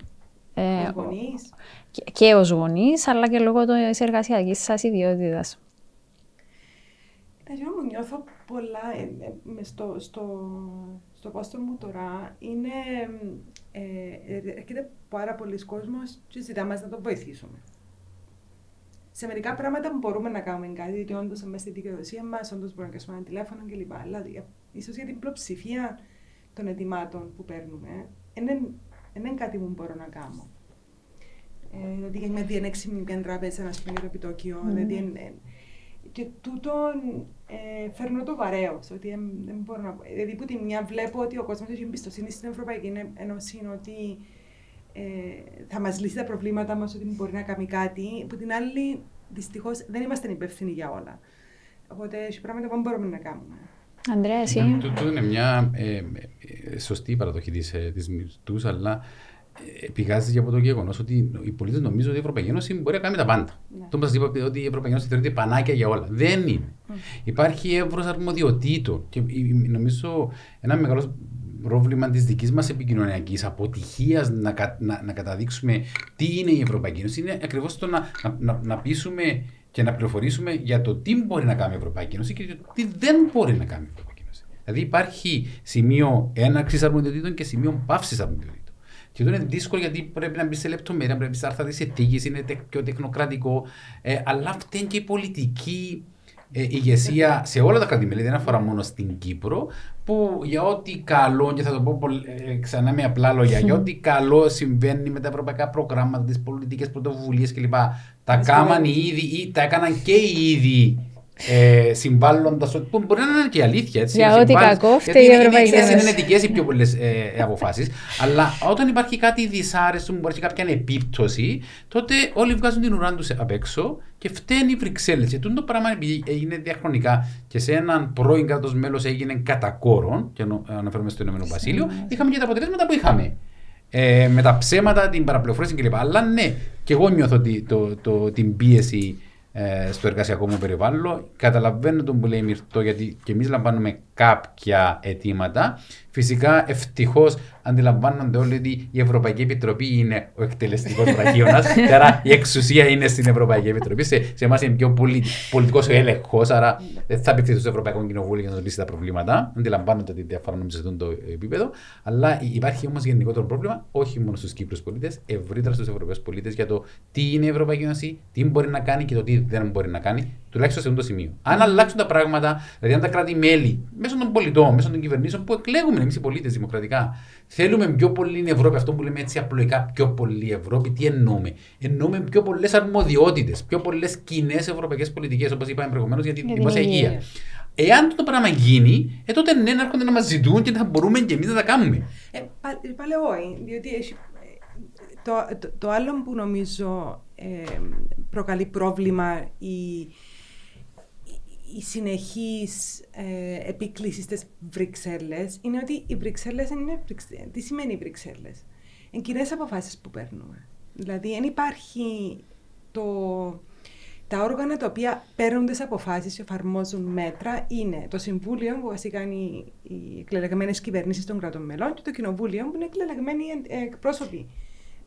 Ε, γονείς. Και, και ως γονείς, αλλά και λόγω της εργασιακής σας ιδιότητας. Εγώ μου νιώθω πολλά ε, ε, στο, στο, στο πόστο μου τώρα. Είναι, ε, έρχεται πάρα πολλοί κόσμος και ζητά μας να το βοηθήσουμε. Σε μερικά πράγματα μπορούμε να κάνουμε κάτι, γιατί όντως μέσα στη δικαιοδοσία μας, όντως μπορούμε να κάνουμε ένα τηλέφωνο κλπ. Αλλά ίσως για την πλειοψηφία των ετοιμάτων που παίρνουμε, δεν είναι κάτι που μπορώ να κάνω. Ε, δηλαδή, για μια διενέξη μια τράπεζα, να πούμε, για το επιτόκιο. Mm. Δηλαδή, και τούτον ε, φέρνω το βαρέως. Ότι δεν μπορώ να... Δηλαδή, που τη μια βλέπω ότι ο κόσμος έχει εμπιστοσύνη στην Ευρωπαϊκή Ένωση, ότι ε, θα μας λύσει τα προβλήματα μας, ότι μπορεί να κάνει κάτι. Που την άλλη, δυστυχώς, δεν είμαστε υπεύθυνοι για όλα. Οπότε, έχει πράγματα που δεν μπορούμε να κάνουμε. Ανδρέας, εσύ. Τούτο είναι μια ε, ε, σωστή παραδοχή της της μυρτούς, αλλά πηγάζει από το γεγονός ότι οι πολίτες νομίζουν ότι η Ευρωπαϊκή Ένωση μπορεί να κάνει τα πάντα. Ναι. Το μα είπα ότι η Ευρωπαϊκή Ένωση θεωρείται πανάκια για όλα. Δεν είναι. Mm. Υπάρχει εύρος αρμοδιοτήτων και νομίζω ένα μεγάλος πρόβλημα της δικής μας επικοινωνιακής αποτυχίας να, να, να, καταδείξουμε τι είναι η Ευρωπαϊκή Ένωση είναι ακριβώς το να, να, να πείσουμε και να πληροφορήσουμε για το τι μπορεί να κάνει η Ευρωπαϊκή Ένωση και τι δεν μπορεί να κάνει η Ευρωπαϊκή Ένωση. Δηλαδή υπάρχει σημείο έναρξης αρμοδιοτήτων και σημείο πάυσης αρμοδιοτήτων. Και αυτό είναι δύσκολο γιατί πρέπει να μπεις σε λεπτομέρεια, πρέπει να έρθει σε τύχη, είναι πιο τεχνοκρατικό. Ε, αλλά αυτή είναι και η πολιτική ε, ηγεσία σε όλα τα κράτη-μέλη, δεν αφορά μόνο στην Κύπρο, που για ό,τι καλό, και θα το πω ε, ξανά με απλά λόγια, για ό,τι καλό συμβαίνει με τα ευρωπαϊκά προγράμματα, τις πολιτικές πρωτοβουλίες κλπ. Τα κάμαν ήδη ή τα έκαναν και οι ίδιοι ε, συμβάλλοντας. Που μπορεί να είναι και η αλήθεια. Έτσι, για ό,τι κακό φταίει η Ευρωπαϊκή Ένωση. Είναι συνενετικέ οι πιο πολλές ε, αποφάσεις. αλλά όταν υπάρχει κάτι δυσάρεστο, μπορεί να κάποια επίπτωση, τότε όλοι βγάζουν την ουρά τους απ' έξω και φταίνει οι Βρυξέλλες. Και το πράγμα επειδή έγινε διαχρονικά και σε έναν πρώην κράτος μέλος έγινε κατά κόρον, και αναφέρομαι στο Ηνωμένο Βασίλειο, είχαμε και τα αποτελέσματα που είχαμε. Ε, με τα ψέματα, την παραπληροφόρηση κλπ. Αλλά ναι, και εγώ νιώθω το, το, την πίεση ε, στο εργασιακό μου περιβάλλον. Καταλαβαίνω τον που λέει Μυρτό γιατί και εμείς λαμβάνουμε κάποια αιτήματα. Φυσικά, ευτυχώς αντιλαμβάνονται όλοι ότι η Ευρωπαϊκή Επιτροπή είναι ο εκτελεστικός βραχίωνας. άρα η εξουσία είναι στην Ευρωπαϊκή Επιτροπή. Σε, σε εμάς είναι πιο πολι, πολιτικός ο έλεγχος, άρα δεν θα απευθυνθεί στο Ευρωπαϊκό Κοινοβούλιο για να λύσει τα προβλήματα. Αντιλαμβάνονται ότι διαφορά σε αυτό το επίπεδο. Αλλά υπάρχει όμως γενικότερο πρόβλημα, όχι μόνο στους Κύπρους πολίτες, ευρύτερα στους Ευρωπαίους πολίτες για το τι είναι η Ευρωπαϊκή Ένωση, τι μπορεί να κάνει και το τι δεν μπορεί να κάνει, τουλάχιστον σε αυτό το σημείο. Αν αλλάξουν τα πράγματα, δηλαδή αν τα κράτη-μέλη μέσω των πολιτών, μέσω των κυβερνήσεων που εκλέγουμε εμείς οι πολίτες δημοκρατικά, θέλουμε πιο πολύ Ευρώπη, αυτό που λέμε έτσι απλοϊκά, πιο πολύ Ευρώπη, τι εννοούμε; Εννοούμε πιο πολλές αρμοδιότητες, πιο πολλές κοινές ευρωπαϊκές πολιτικές, όπως είπαμε προηγουμένως, για την δημόσια υγεία. Εάν το πράγμα γίνει, ε, τότε ναι, να έρχονται να μας ζητούν και θα μπορούμε και εμείς να τα κάνουμε. Ε, πάλι όχι, διότι έχει, το, το, το, άλλο που νομίζω ε, προκαλεί πρόβλημα η, η συνεχής ε, επίκληση στις Βρυξέλλες είναι ότι οι Βρυξέλλες είναι... Τι σημαίνει οι Βρυξέλλες; Είναι κοινές αποφάσεις που παίρνουμε. Δηλαδή, δεν υπάρχει το... Τα όργανα τα οποία παίρνουν τις αποφάσεις και εφαρμόζουν μέτρα είναι το Συμβούλιο, που βασικά είναι οι εκλεγμένες κυβερνήσεις των κρατών μελών, και το Κοινοβούλιο, που είναι εκλεγμένοι εκπρόσωποι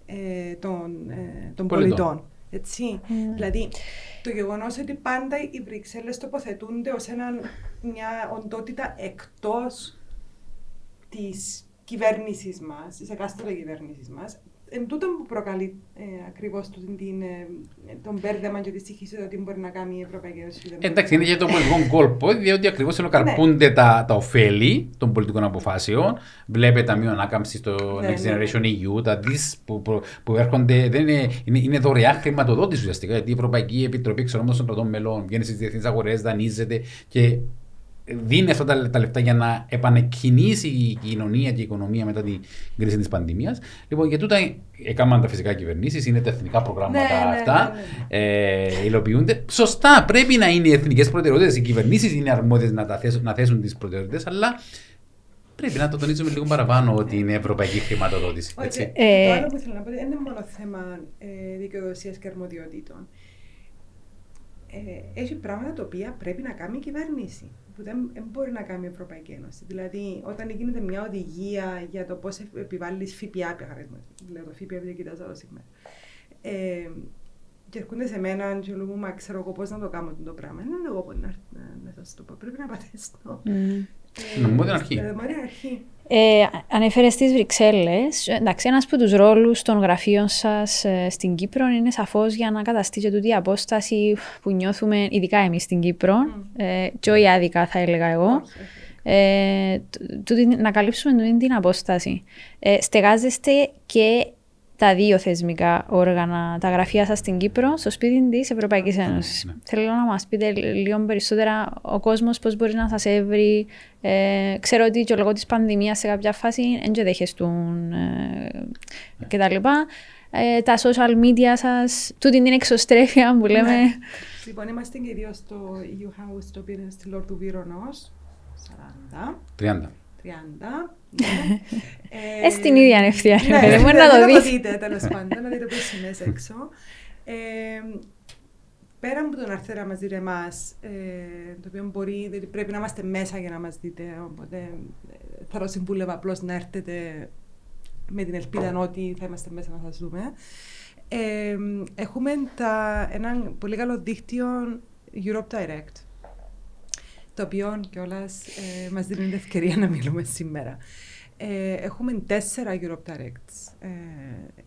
ε, των, ε, των πολιτών. Έτσι. Mm. Δηλαδή, το γεγονός ότι πάντα οι Βρυξέλλες τοποθετούνται ως μια οντότητα εκτός της κυβέρνησης μας, της εκάστοτε κυβέρνησης μας, εν τούτο που προκαλεί ε, ακριβώς ε, τον μπέρδεμα και τη στοιχεία ότι μπορεί να κάνει η Ευρωπαϊκή Ένωση. Εντάξει, είναι για το πολιτικό κόλπο, διότι ακριβώς ελοκαρπούνται ναι. τα, τα ωφέλη των πολιτικών αποφάσεων. Βλέπετε ταμείο ανάκαμψη στο ναι, Next ναι, Generation ναι. EU, τα δις που, που, που έρχονται, δεν είναι, είναι, είναι δωρεά χρηματοδότηση ουσιαστικά. Γιατί η Ευρωπαϊκή Επιτροπή Εξονόμων των Κρατών Μελών βγαίνει στις διεθνείς αγορές, δανείζεται και δίνει αυτά τα, τα λεφτά για να επανεκκινήσει η κοινωνία και η οικονομία μετά την κρίση της πανδημίας. Λοιπόν, για τούτα έκαναν τα φυσικά κυβερνήσεις, είναι τα εθνικά προγράμματα ναι, ναι αυτά. Ναι, ναι, ε, υλοποιούνται. Σωστά, πρέπει να είναι οι εθνικές προτεραιότητες. Οι κυβερνήσεις είναι αρμόδιες να, θέσουν, να θέσουν τις προτεραιότητες, αλλά πρέπει να το τονίζουμε λίγο παραπάνω ότι είναι ευρωπαϊκή χρηματοδότηση. Όχι, Έτσι. Ε, Το άλλο που ήθελα να πω δεν είναι μόνο θέμα ε, δικαιοδοσίας και αρμοδιοτήτων. Ε, έχει πράγματα τα οποία πρέπει να κάνει η κυβέρνηση, που δεν, δεν μπορεί να κάνει η Ευρωπαϊκή Ένωση. Δηλαδή, όταν γίνεται μια οδηγία για το πώς επιβάλλεις ΦΠΑ, παράδειγμα, λέω το ΦΠΑ επειδή κοιτάζω εδώ σήμερα. Ε, και έρχονται σε μένα και λέω, μα ξέρω εγώ πώς να το κάνω το πράγμα. Δεν είναι εγώ που να, να, να σας το πω. Πρέπει να πατήσω. μ. Νομιμότητα είναι αρχή. Νομιμότητα είναι αρχή. Ε, ανέφερες στις Βρυξέλλες. Εντάξει, ένας από τους ρόλους των γραφείων σας ε, στην Κύπρο είναι σαφώς για να καταστήσει τούτη η απόσταση που νιώθουμε, ειδικά εμείς στην Κύπρο, ε, και όχι άδικα θα έλεγα εγώ, Όχι, όχι. ε, τ- τούτη- να καλύψουμε τούτη την απόσταση. Ε, στεγάζεστε και τα δύο θεσμικά όργανα, τα γραφεία σας στην Κύπρο, στο σπίτι της Ευρωπαϊκής Ένωσης. ναι. Θέλω να μας πείτε λίγο περισσότερα ο κόσμος πώς μπορεί να σας έβρει. Ε, ξέρω ότι και λόγω της πανδημίας σε κάποια φάση δεν δέχεστούν ε, και τα λοιπά. Ε, τα social media σας, τούτη την εξωστρέφεια που λέμε. Ναι. Λοιπόν, είμαστε και οι δύο στο EU House, το οποίο είναι στη Λόρδου Βύρονος, 40. 30. 30. ναι. Ε, στην ίδια ευθεία, ρε ναι, παιδί μου, ναι, να το να δεις. δείτε, τέλος πάντων, να δείτε πώς σημαίες έξω. Ε, πέρα από το να έρθει να μας δείτε εμάς, ε, το οποίο μπορεί, δηλαδή πρέπει να είμαστε μέσα για να μας δείτε, οπότε ε, θα το συμβούλευα απλώς να έρθετε με την ελπίδα ότι θα είμαστε μέσα να σας δούμε. Ε, έχουμε τα, ένα πολύ καλό δίκτυο Europe Direct το οποίο κιόλας ε, μας δίνει την ευκαιρία να μιλούμε σήμερα. Ε, έχουμε τέσσερα Europe Directs ε,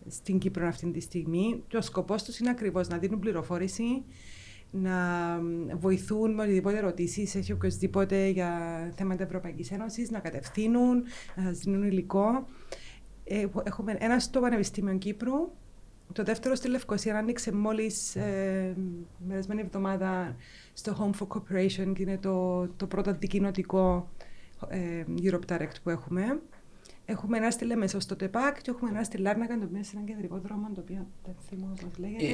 στην Κύπρο αυτή τη στιγμή και ο σκοπός τους είναι ακριβώς να δίνουν πληροφόρηση, να βοηθούν με οτιδήποτε ερωτήσεις έχει οποιοδήποτε για θέματα Ευρωπαϊκής Ένωσης, να κατευθύνουν, να σας δίνουν υλικό. Ε, έχουμε ένα στο Πανεπιστήμιο Κύπρου, το δεύτερο στη Λευκοσία άνοιξε μόλις ε, περασμένη εβδομάδα στο Home for Cooperation και είναι το, το πρώτο αντικοινωτικό ε, Europe Direct που έχουμε. Έχουμε ένα στη Λεμεσό στο ΤΕΠΑΚ και έχουμε ένα στη Λάρνακα, το οποίο είναι σε ένα κεντρικό δρόμο, το οποίο δεν θυμώ πώς λέγεται.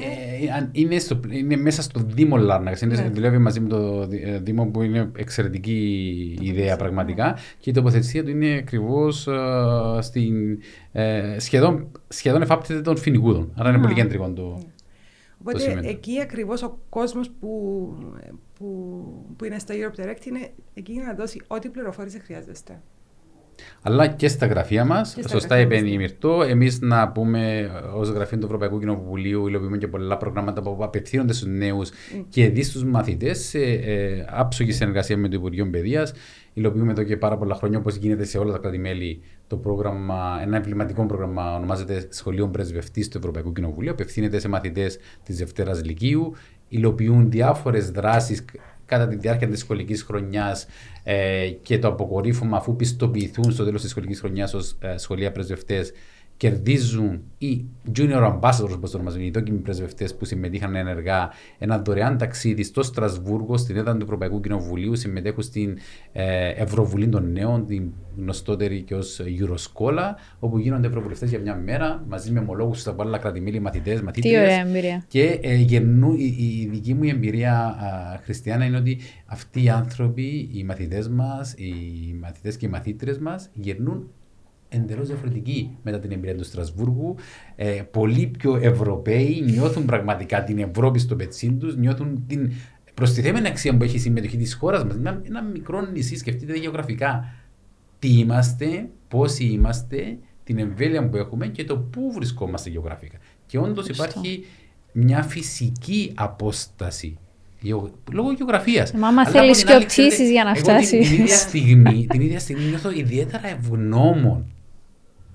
Ε, αν- είναι, στο, είναι μέσα στο Δήμο Λάρνακας. Είναι, Ναι. Δουλεύει μαζί με το Δη- ε, Δήμο που είναι εξαιρετική Τοποθεσία, ιδέα πραγματικά. Και η τοποθεσία του είναι ακριβώς στην. Ε, σχεδόν, σχεδόν εφάπτεται των φοινικούδων. Άρα είναι Α. πολύ κεντρικό το. Οπότε σημαίνει. εκεί ακριβώς ο κόσμος που, που, που είναι στο Europe Direct είναι εκεί για να δώσει ό,τι πληροφόρηση χρειάζεστε. Αλλά και στα γραφεία μας, στα σωστά γραφεία είπε μας, η ναι. Μυρτώ, εμείς να πούμε ως γραφείο του Ευρωπαϊκού Κοινοβουλίου, υλοποιούμε και πολλά προγράμματα που απευθύνονται στους νέους και δι στους μαθητές σε ε, άψογη συνεργασία με το Υπουργείο Παιδείας. Υλοποιούμε εδώ και πάρα πολλά χρόνια, όπως γίνεται σε όλα τα κράτη-μέλη, το πρόγραμμα, ένα εμβληματικό πρόγραμμα ονομάζεται Σχολείο Πρεσβευτής του Ευρωπαϊκού Κοινοβουλίου. Απευθύνεται σε μαθητές της Δευτέρας Λυκείου. Υλοποιούν διάφορες δράσεις κατά τη διάρκεια της σχολικής χρονιάς ε, και το αποκορύφωμα, αφού πιστοποιηθούν στο τέλος της σχολικής χρονιάς ως ε, σχολεία πρεσβευτές, κερδίζουν οι junior ambassadors, όπως το ονομάζουν, οι δόκιμοι πρεσβευτές που συμμετείχαν ενεργά, ένα δωρεάν ταξίδι στο Στρασβούργο, στην έδρα του Ευρωπαϊκού Κοινοβουλίου, συμμετέχουν στην ε, Ευρωβουλή των Νέων, την γνωστότερη και ως Euroscola, όπου γίνονται ευρωβουλευτές για μια μέρα μαζί με ομολόγους από άλλα κρατημέλη, μαθητές, Τι μαθήτριε. ωραία εμπειρία. Και ε, γερνού, η, η δική μου εμπειρία α, χριστιανά είναι ότι αυτοί οι άνθρωποι, οι μαθητές μας, οι μαθητές και οι μαθήτρες μας γερνούν εντελώς διαφορετικοί μετά την εμπειρία του Στρασβούργου. Ε, πολύ πιο Ευρωπαίοι, νιώθουν πραγματικά την Ευρώπη στο πετσί τους, νιώθουν την προστιθέμενη αξία που έχει η συμμετοχή της χώρας μας. Ένα, ένα μικρό νησί, σκεφτείτε γεωγραφικά. Τι είμαστε, πόσοι είμαστε, την εμβέλεια που έχουμε και το πού βρισκόμαστε γεωγραφικά. Και όντως Σωστό. υπάρχει μια φυσική απόσταση. γεω- Λόγω γεωγραφίας. Μα άμα θέλεις και οπτήσεις για να Την, την, φτάσεις. ίδια στιγμή, την ίδια στιγμή νιώθω ιδιαίτερα ευγνώμων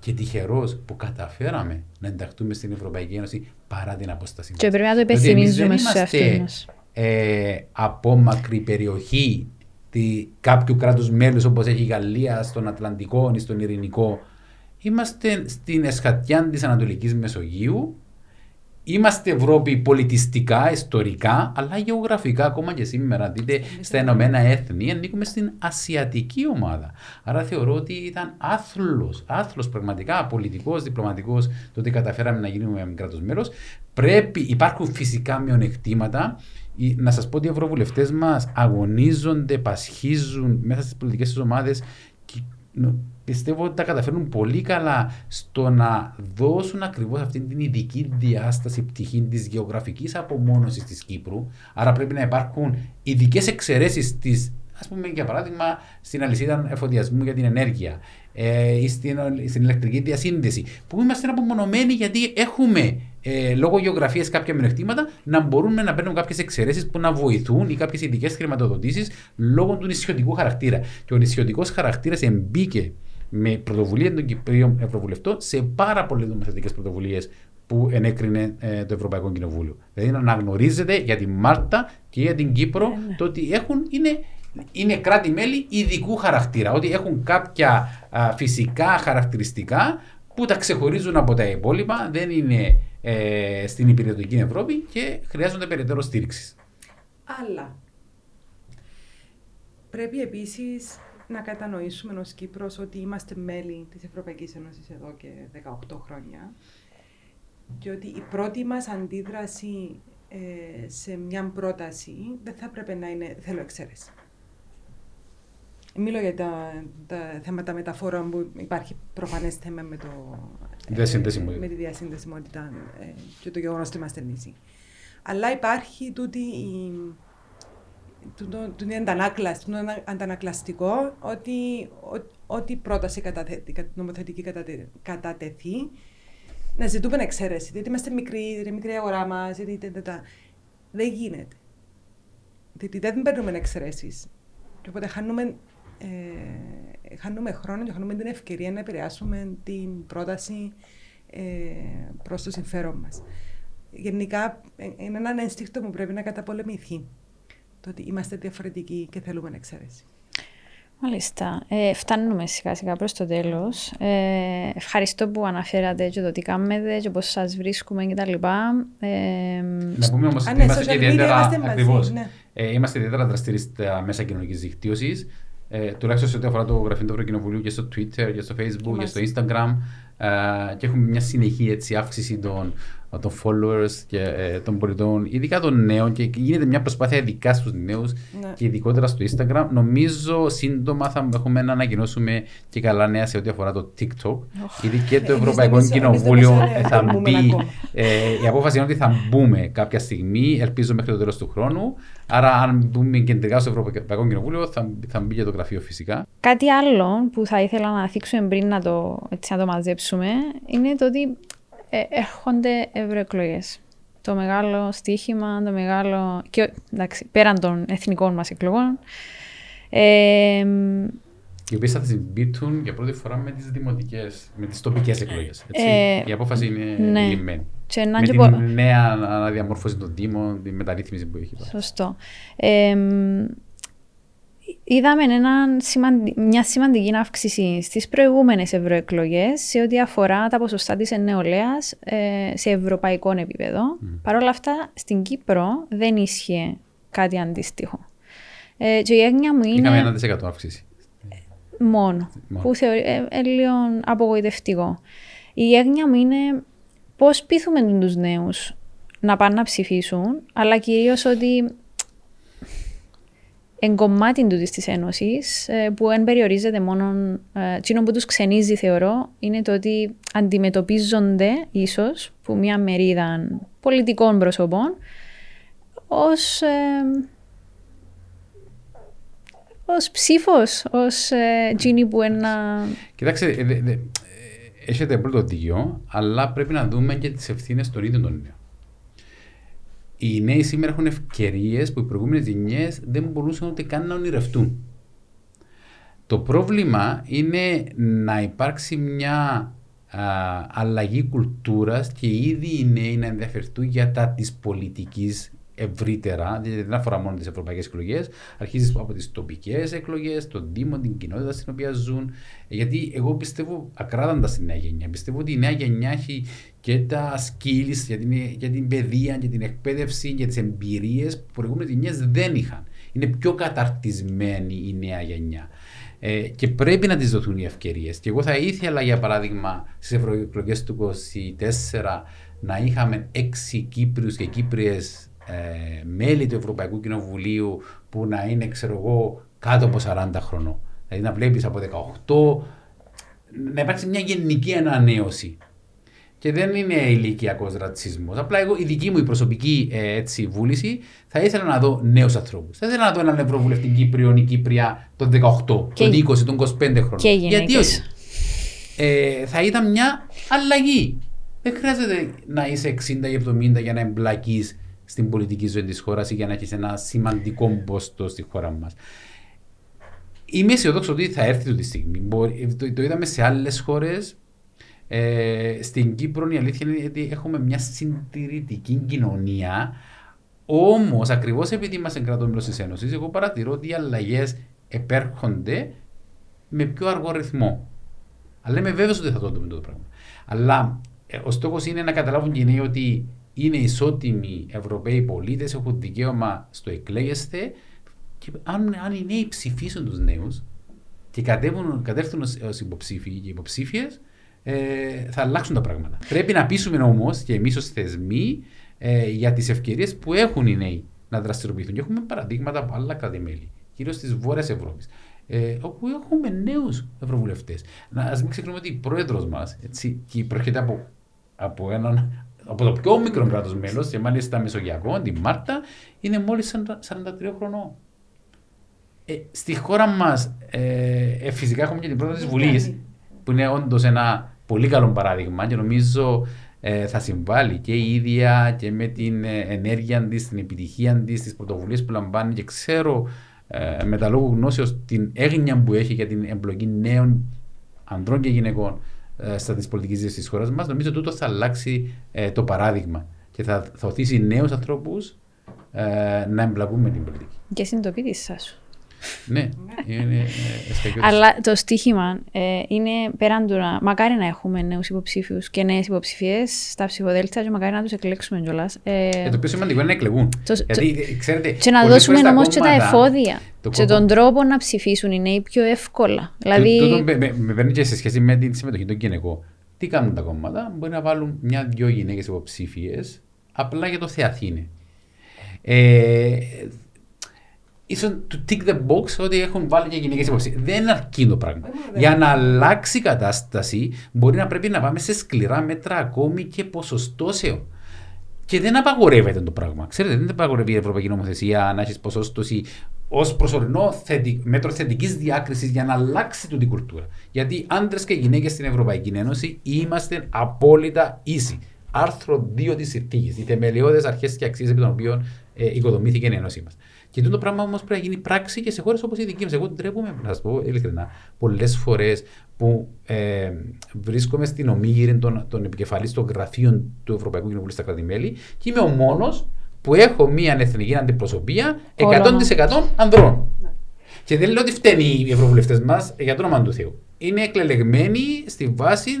και τυχερός που καταφέραμε να ενταχθούμε στην Ευρωπαϊκή Ένωση παρά την απόσταση. Και μας. πρέπει να το Διότι εμείς δεν υπενθυμίζουμε στους είμαστε, εαυτούς μας. ε, απόμακρη περιοχή τη, κάποιου κράτους μέλους όπως έχει η Γαλλία στον Ατλαντικό ή στον Ειρηνικό. Είμαστε στην εσχατιά της Ανατολικής Μεσογείου. Είμαστε Ευρώπη πολιτιστικά, ιστορικά, αλλά γεωγραφικά ακόμα και σήμερα. Δείτε στα Ηνωμένα Έθνη, ανήκουμε στην ασιατική ομάδα. Άρα θεωρώ ότι ήταν άθλος, άθλος πραγματικά, πολιτικός, διπλωματικός, το ότι καταφέραμε να γίνουμε κράτος μέλος. Πρέπει, υπάρχουν φυσικά μειονεκτήματα. Η- Να σας πω ότι οι ευρωβουλευτές μας αγωνίζονται, πασχίζουν μέσα στις πολιτικές τους ομάδες και πιστεύω ότι τα καταφέρνουν πολύ καλά στο να δώσουν ακριβώς αυτή την ειδική διάσταση πτυχή της γεωγραφικής απομόνωσης της Κύπρου. Άρα πρέπει να υπάρχουν ειδικές εξαιρέσεις της, ας πούμε, για παράδειγμα, στην αλυσίδα εφοδιασμού για την ενέργεια ε, ή στην, στην ηλεκτρική διασύνδεση. Που είμαστε απομονωμένοι γιατί έχουμε ε, λόγω γεωγραφίας κάποια μειονεκτήματα να μπορούμε να παίρνουν κάποιες εξαιρέσεις που να βοηθούν ή κάποιες ειδικές χρηματοδοτήσεις λόγω του νησιωτικού χαρακτήρα. Και ο νησιωτικός χαρακτήρας εμπίκε με πρωτοβουλία των Κυπρίων Ευρωβουλευτών σε πάρα πολλές νομοθετικές πρωτοβουλίες που ενέκρινε ε, το Ευρωπαϊκό Κοινοβούλιο. Δηλαδή να αναγνωρίζεται για τη Μάρτα και για την Κύπρο ναι. το ότι έχουν, είναι, είναι κράτη-μέλη ειδικού χαρακτήρα. Ότι έχουν κάποια φυσικά χαρακτηριστικά που τα ξεχωρίζουν από τα υπόλοιπα, δεν είναι ε, στην υπηρετική Ευρώπη και χρειάζονται περαιτέρω στήριξης. Αλλά πρέπει επίσης να κατανοήσουμε ως Κύπρος ότι είμαστε μέλη της Ευρωπαϊκής Ένωσης εδώ και 18 χρόνια και ότι η πρώτη μας αντίδραση ε, σε μια πρόταση δεν θα πρέπει να είναι θέλω εξαίρεση. Μιλώ για τα, τα θέματα μεταφορών που υπάρχει προφανές θέμα με, το, ε, με τη διασύνδεσιμότητα ε, και το γεγονός ότι είμαστε νήσι. Αλλά υπάρχει τούτη η, το, το, το, αντανάκλαση, το αντανακλαστικό ότι ό,τι πρόταση καταθε, νομοθετική κατατε, κατατεθεί να ζητούμε εξαίρεση. Γιατί είμαστε μικροί, είναι μικρή αγορά μας, δεν γίνεται. Γιατί δεν παίρνουμε εξαιρέσεις. Και οπότε χάνουμε, ε, χάνουμε χρόνο και χάνουμε την ευκαιρία να επηρεάσουμε την πρόταση ε, προς το συμφέρον μας. Γενικά, ε, είναι ένα ένστικτο που πρέπει να καταπολεμηθεί το ότι είμαστε διαφορετικοί και θέλουμε εξαίρεση. Μάλιστα. Ε, φτάνουμε σιγά σιγά προς το τέλος. Ε, ευχαριστώ που αναφέρατε και το τι κάνετε και πώς σας βρίσκουμε και τα λοιπά. Ε, να πούμε όμως ότι ναι, είμαστε και ιδιαίτερα, ακριβώς, ναι. ε, είμαστε ιδιαίτερα δραστήριοι στα μέσα κοινωνικής δικτύωσης. Ε, τουλάχιστον σε ό,τι αφορά το γραφείο του Ευρωκοινοβουλίου και στο Twitter και στο Facebook και στο Instagram. Ε, και έχουμε μια συνεχή έτσι, αύξηση των, των followers και ε, των πολιτών, ειδικά των νέων και γίνεται μια προσπάθεια ειδικά στους νέους ναι. και ειδικότερα στο Instagram. Νομίζω σύντομα θα έχουμε να ανακοινώσουμε και καλά νέα σε ό,τι αφορά το TikTok. Oh. Ήδη και το Ευρωπαϊκό Κοινοβούλιο θα μπει. Ε, η απόφαση είναι ότι θα μπούμε κάποια στιγμή, ελπίζω μέχρι το τέλος του χρόνου. Άρα, αν μπούμε κεντρικά στο Ευρωπαϊκό Κοινοβούλιο, θα, θα μπει και το γραφείο φυσικά. Κάτι άλλο που θα ήθελα να θίξουμε πριν να το, έτσι, να το μαζέψουμε είναι το ότι ε, έρχονται ευρωεκλογές. Το μεγάλο στοίχημα, το μεγάλο. Και, εντάξει, πέραν των εθνικών μας εκλογών. Ε, οι οποίε θα συμπίπτουν για πρώτη φορά με τις δημοτικές, με τις τοπικές εκλογές. Ε, η απόφαση είναι ναι. λυμμένη. με την πο... νέα αναδιαμόρφωση των Δήμων, τη μεταρρύθμιση που έχει πάρει. Σωστό. Ε, είδαμε έναν μια σημαντική αύξηση στις προηγούμενες ευρωεκλογές σε ό,τι αφορά τα ποσοστά της νεολαίας ε, σε ευρωπαϊκό επίπεδο. Mm. Παρ' όλα αυτά, στην Κύπρο δεν ίσχυε κάτι αντίστοιχο. Ε, και η έγνοια μου είναι. Είχαμε ένα δισεκατό αύξηση. Μόνο. μόνο. Που θεωρεί ε, ε, λίγο απογοητευτικό. Η έγνοια μου είναι πώς πείθουμε τους νέους να πάνε να ψηφίσουν, αλλά κυρίως ότι εγκομμάτι του της Ένωσης, ε, που δεν περιορίζεται μόνο. Εκείνο που τους ξενίζει, θεωρώ, είναι το ότι αντιμετωπίζονται ίσως που μια μερίδα πολιτικών προσωπών ως. Ε, ως ψήφος, ως ε, που ένα... Κοιτάξτε, ε, έχετε πρώτο δίκιο, αλλά πρέπει να δούμε και τις ευθύνες των ίδιων των νέων οι νέοι σήμερα έχουν ευκαιρίες που οι προηγούμενες γενιές δεν μπορούσαν ούτε καν να ονειρευτούν. Το πρόβλημα είναι να υπάρξει μια α, αλλαγή κουλτούρας και ήδη οι νέοι να ενδιαφερθούν για τα της πολιτικής ευρύτερα, δηλαδή δεν αφορά μόνο τις ευρωπαϊκές εκλογές, αρχίζεις από τις τοπικές εκλογές, τον Δήμο, την κοινότητα στην οποία ζουν. Γιατί εγώ πιστεύω ακράδαντα στην νέα γενιά. Πιστεύω ότι η νέα γενιά έχει και τα skills για την, για την παιδεία, για την εκπαίδευση, για τις εμπειρίες που προηγούμενες γενιές δεν είχαν. Είναι πιο καταρτισμένη η νέα γενιά. Ε, και πρέπει να της δοθούν οι ευκαιρίες. Και εγώ θα ήθελα, για παράδειγμα, στις ευρωεκλογές του 2024 να είχαμε έξι Κύπριους και Κύπριες ε, μέλη του Ευρωπαϊκού Κοινοβουλίου που να είναι, ξέρω εγώ, κάτω από 40 χρονών. Δηλαδή να βλέπεις από 18, να υπάρξει μια γενική ανανέωση. Και δεν είναι ηλικιακός ρατσισμός. Απλά εγώ, η δική μου η προσωπική ε, έτσι, βούληση θα ήθελα να δω νέους ανθρώπους. Θα ήθελα να δω έναν Ευρωβουλευτή Κύπριο ή Κύπρια των 18, Και- των 20, των 25 χρόνων. Και Γιατί γυναίκες. όχι; Ε, θα ήταν μια αλλαγή. Δεν χρειάζεται να είσαι 60 ή 70 για να εμπλακείς στην πολιτική ζωή της χώρας ή για να έχεις ένα σημαντικό πόστο στη χώρα μας. Είμαι αισιοδόξο ότι θα έρθει αυτή τη στιγμή. Μπορεί- το, το είδαμε σε άλλες χώρες. Ε, στην Κύπρο η αλήθεια είναι ότι έχουμε μια συντηρητική κοινωνία. Όμως, ακριβώς επειδή είμαστε κρατό μέλος της Ένωσης, εγώ παρατηρώ ότι οι αλλαγές επέρχονται με πιο αργό ρυθμό. Αλλά είμαι βέβαιος ότι θα το δούμε το πράγμα. Αλλά ε, ο στόχος είναι να καταλάβουν και οι νέοι ότι είναι ισότιμοι Ευρωπαίοι πολίτες, έχουν δικαίωμα στο εκλέγεστε. Και αν, αν οι νέοι ψηφίσουν τους νέους και κατέβουν, κατέρθουν ως υποψήφοι και υποψήφιες, ε, θα αλλάξουν τα πράγματα. Πρέπει να πείσουμε όμως και εμείς ως θεσμοί ε, για τις ευκαιρίες που έχουν οι νέοι να δραστηριοποιηθούν. Και έχουμε παραδείγματα από άλλα κράτη-μέλη, κυρίως της Βόρειας Ευρώπης, ε, όπου έχουμε νέους ευρωβουλευτές. Α μην ξεχνούμε ότι η πρόεδρος μας προέρχεται από, από, έναν, από το πιο μικρό κράτος μέλος, και μάλιστα μεσογειακό, τη Μάρτα, είναι μόλις 43 χρονών. Ε, στη χώρα μας, ε, ε, φυσικά έχουμε και την πρόεδρο της Βουλής, που είναι όντως ένα πολύ καλό παράδειγμα και νομίζω ε, θα συμβάλλει και η ίδια και με την ε, ενέργεια της, την επιτυχία της, τις πρωτοβουλίες που λαμβάνει και ξέρω ε, με τα λόγου γνώσεως την έγνοια που έχει για την εμπλοκή νέων ανδρών και γυναικών ε, στα της πολιτικής ζωή της χώρας μας, νομίζω τούτο θα αλλάξει ε, το παράδειγμα και θα, θα οθήσει νέους ανθρώπους ε, να εμπλακούν με την πολιτική. Και συνειδητοποίησή σου. Ναι, είναι ε, εστιακιώτης. Αλλά το στίχημα ε, είναι πέραν του να. Μακάρι να έχουμε νέους υποψήφιους και νέες υποψηφίες στα ψηφοδέλτια και μακάρι να τους εκλέξουμε κιόλας. Ε, Ε, το πιο σημαντικό είναι να εκλεγούν. Το- Γιατί, ε, ξέρετε, και να πολλές δώσουμε φορές τα όμως και τα κόμματα- εφόδια το και κόμμα- τον τρόπο να ψηφίσουν οι νέοι πιο εύκολα. Δηλαδή. Τούτο με, με, με παίρνει και σε σχέση με την συμμετοχή των γυναικών. Τι κάνουν τα κόμματα, μπορεί να βάλουν μια-δυο γυναίκες υποψήφιες απλά για το Θεαθήνε. Ε, ίσως to tick the box ότι έχουν βάλει και γυναίκες υποψήφιε. Δεν αρκεί το πράγμα. δεν Για να αλλάξει η κατάσταση, μπορεί να πρέπει να πάμε σε σκληρά μέτρα ακόμη και ποσοστώσεων. Και δεν απαγορεύεται το πράγμα. Ξέρετε, δεν απαγορεύει η Ευρωπαϊκή Νομοθεσία να έχεις ποσόστοση ως προσωρινό θετι... μέτρο θετικής διάκρισης για να αλλάξει τούτη η κουλτούρα. Γιατί άντρες και γυναίκες στην Ευρωπαϊκή Ένωση είμαστε απόλυτα ίσοι. Άρθρο 2 της συνθήκης. Οι θεμελιώδες αρχές και αξίες επί των οποίων ε, οικοδομήθηκε η Ένωσή μας. Και τούτο πράγμα όμως πρέπει να γίνει πράξη και σε χώρες όπως η δική μας. Εγώ ντρέπομαι, να σας πω ειλικρινά, πολλές φορές που ε, βρίσκομαι στην ομίγυρη των, των επικεφαλής των γραφείων του Ευρωπαϊκού Κοινοβουλίου στα κράτη-μέλη και είμαι ο μόνος που έχω μια εθνική αντιπροσωπεία 100% ανδρών. Και δεν λέω ότι φταίνει οι ευρωβουλευτές μας για το όνομα του Θεού. Είναι εκλελεγμένοι στη βάση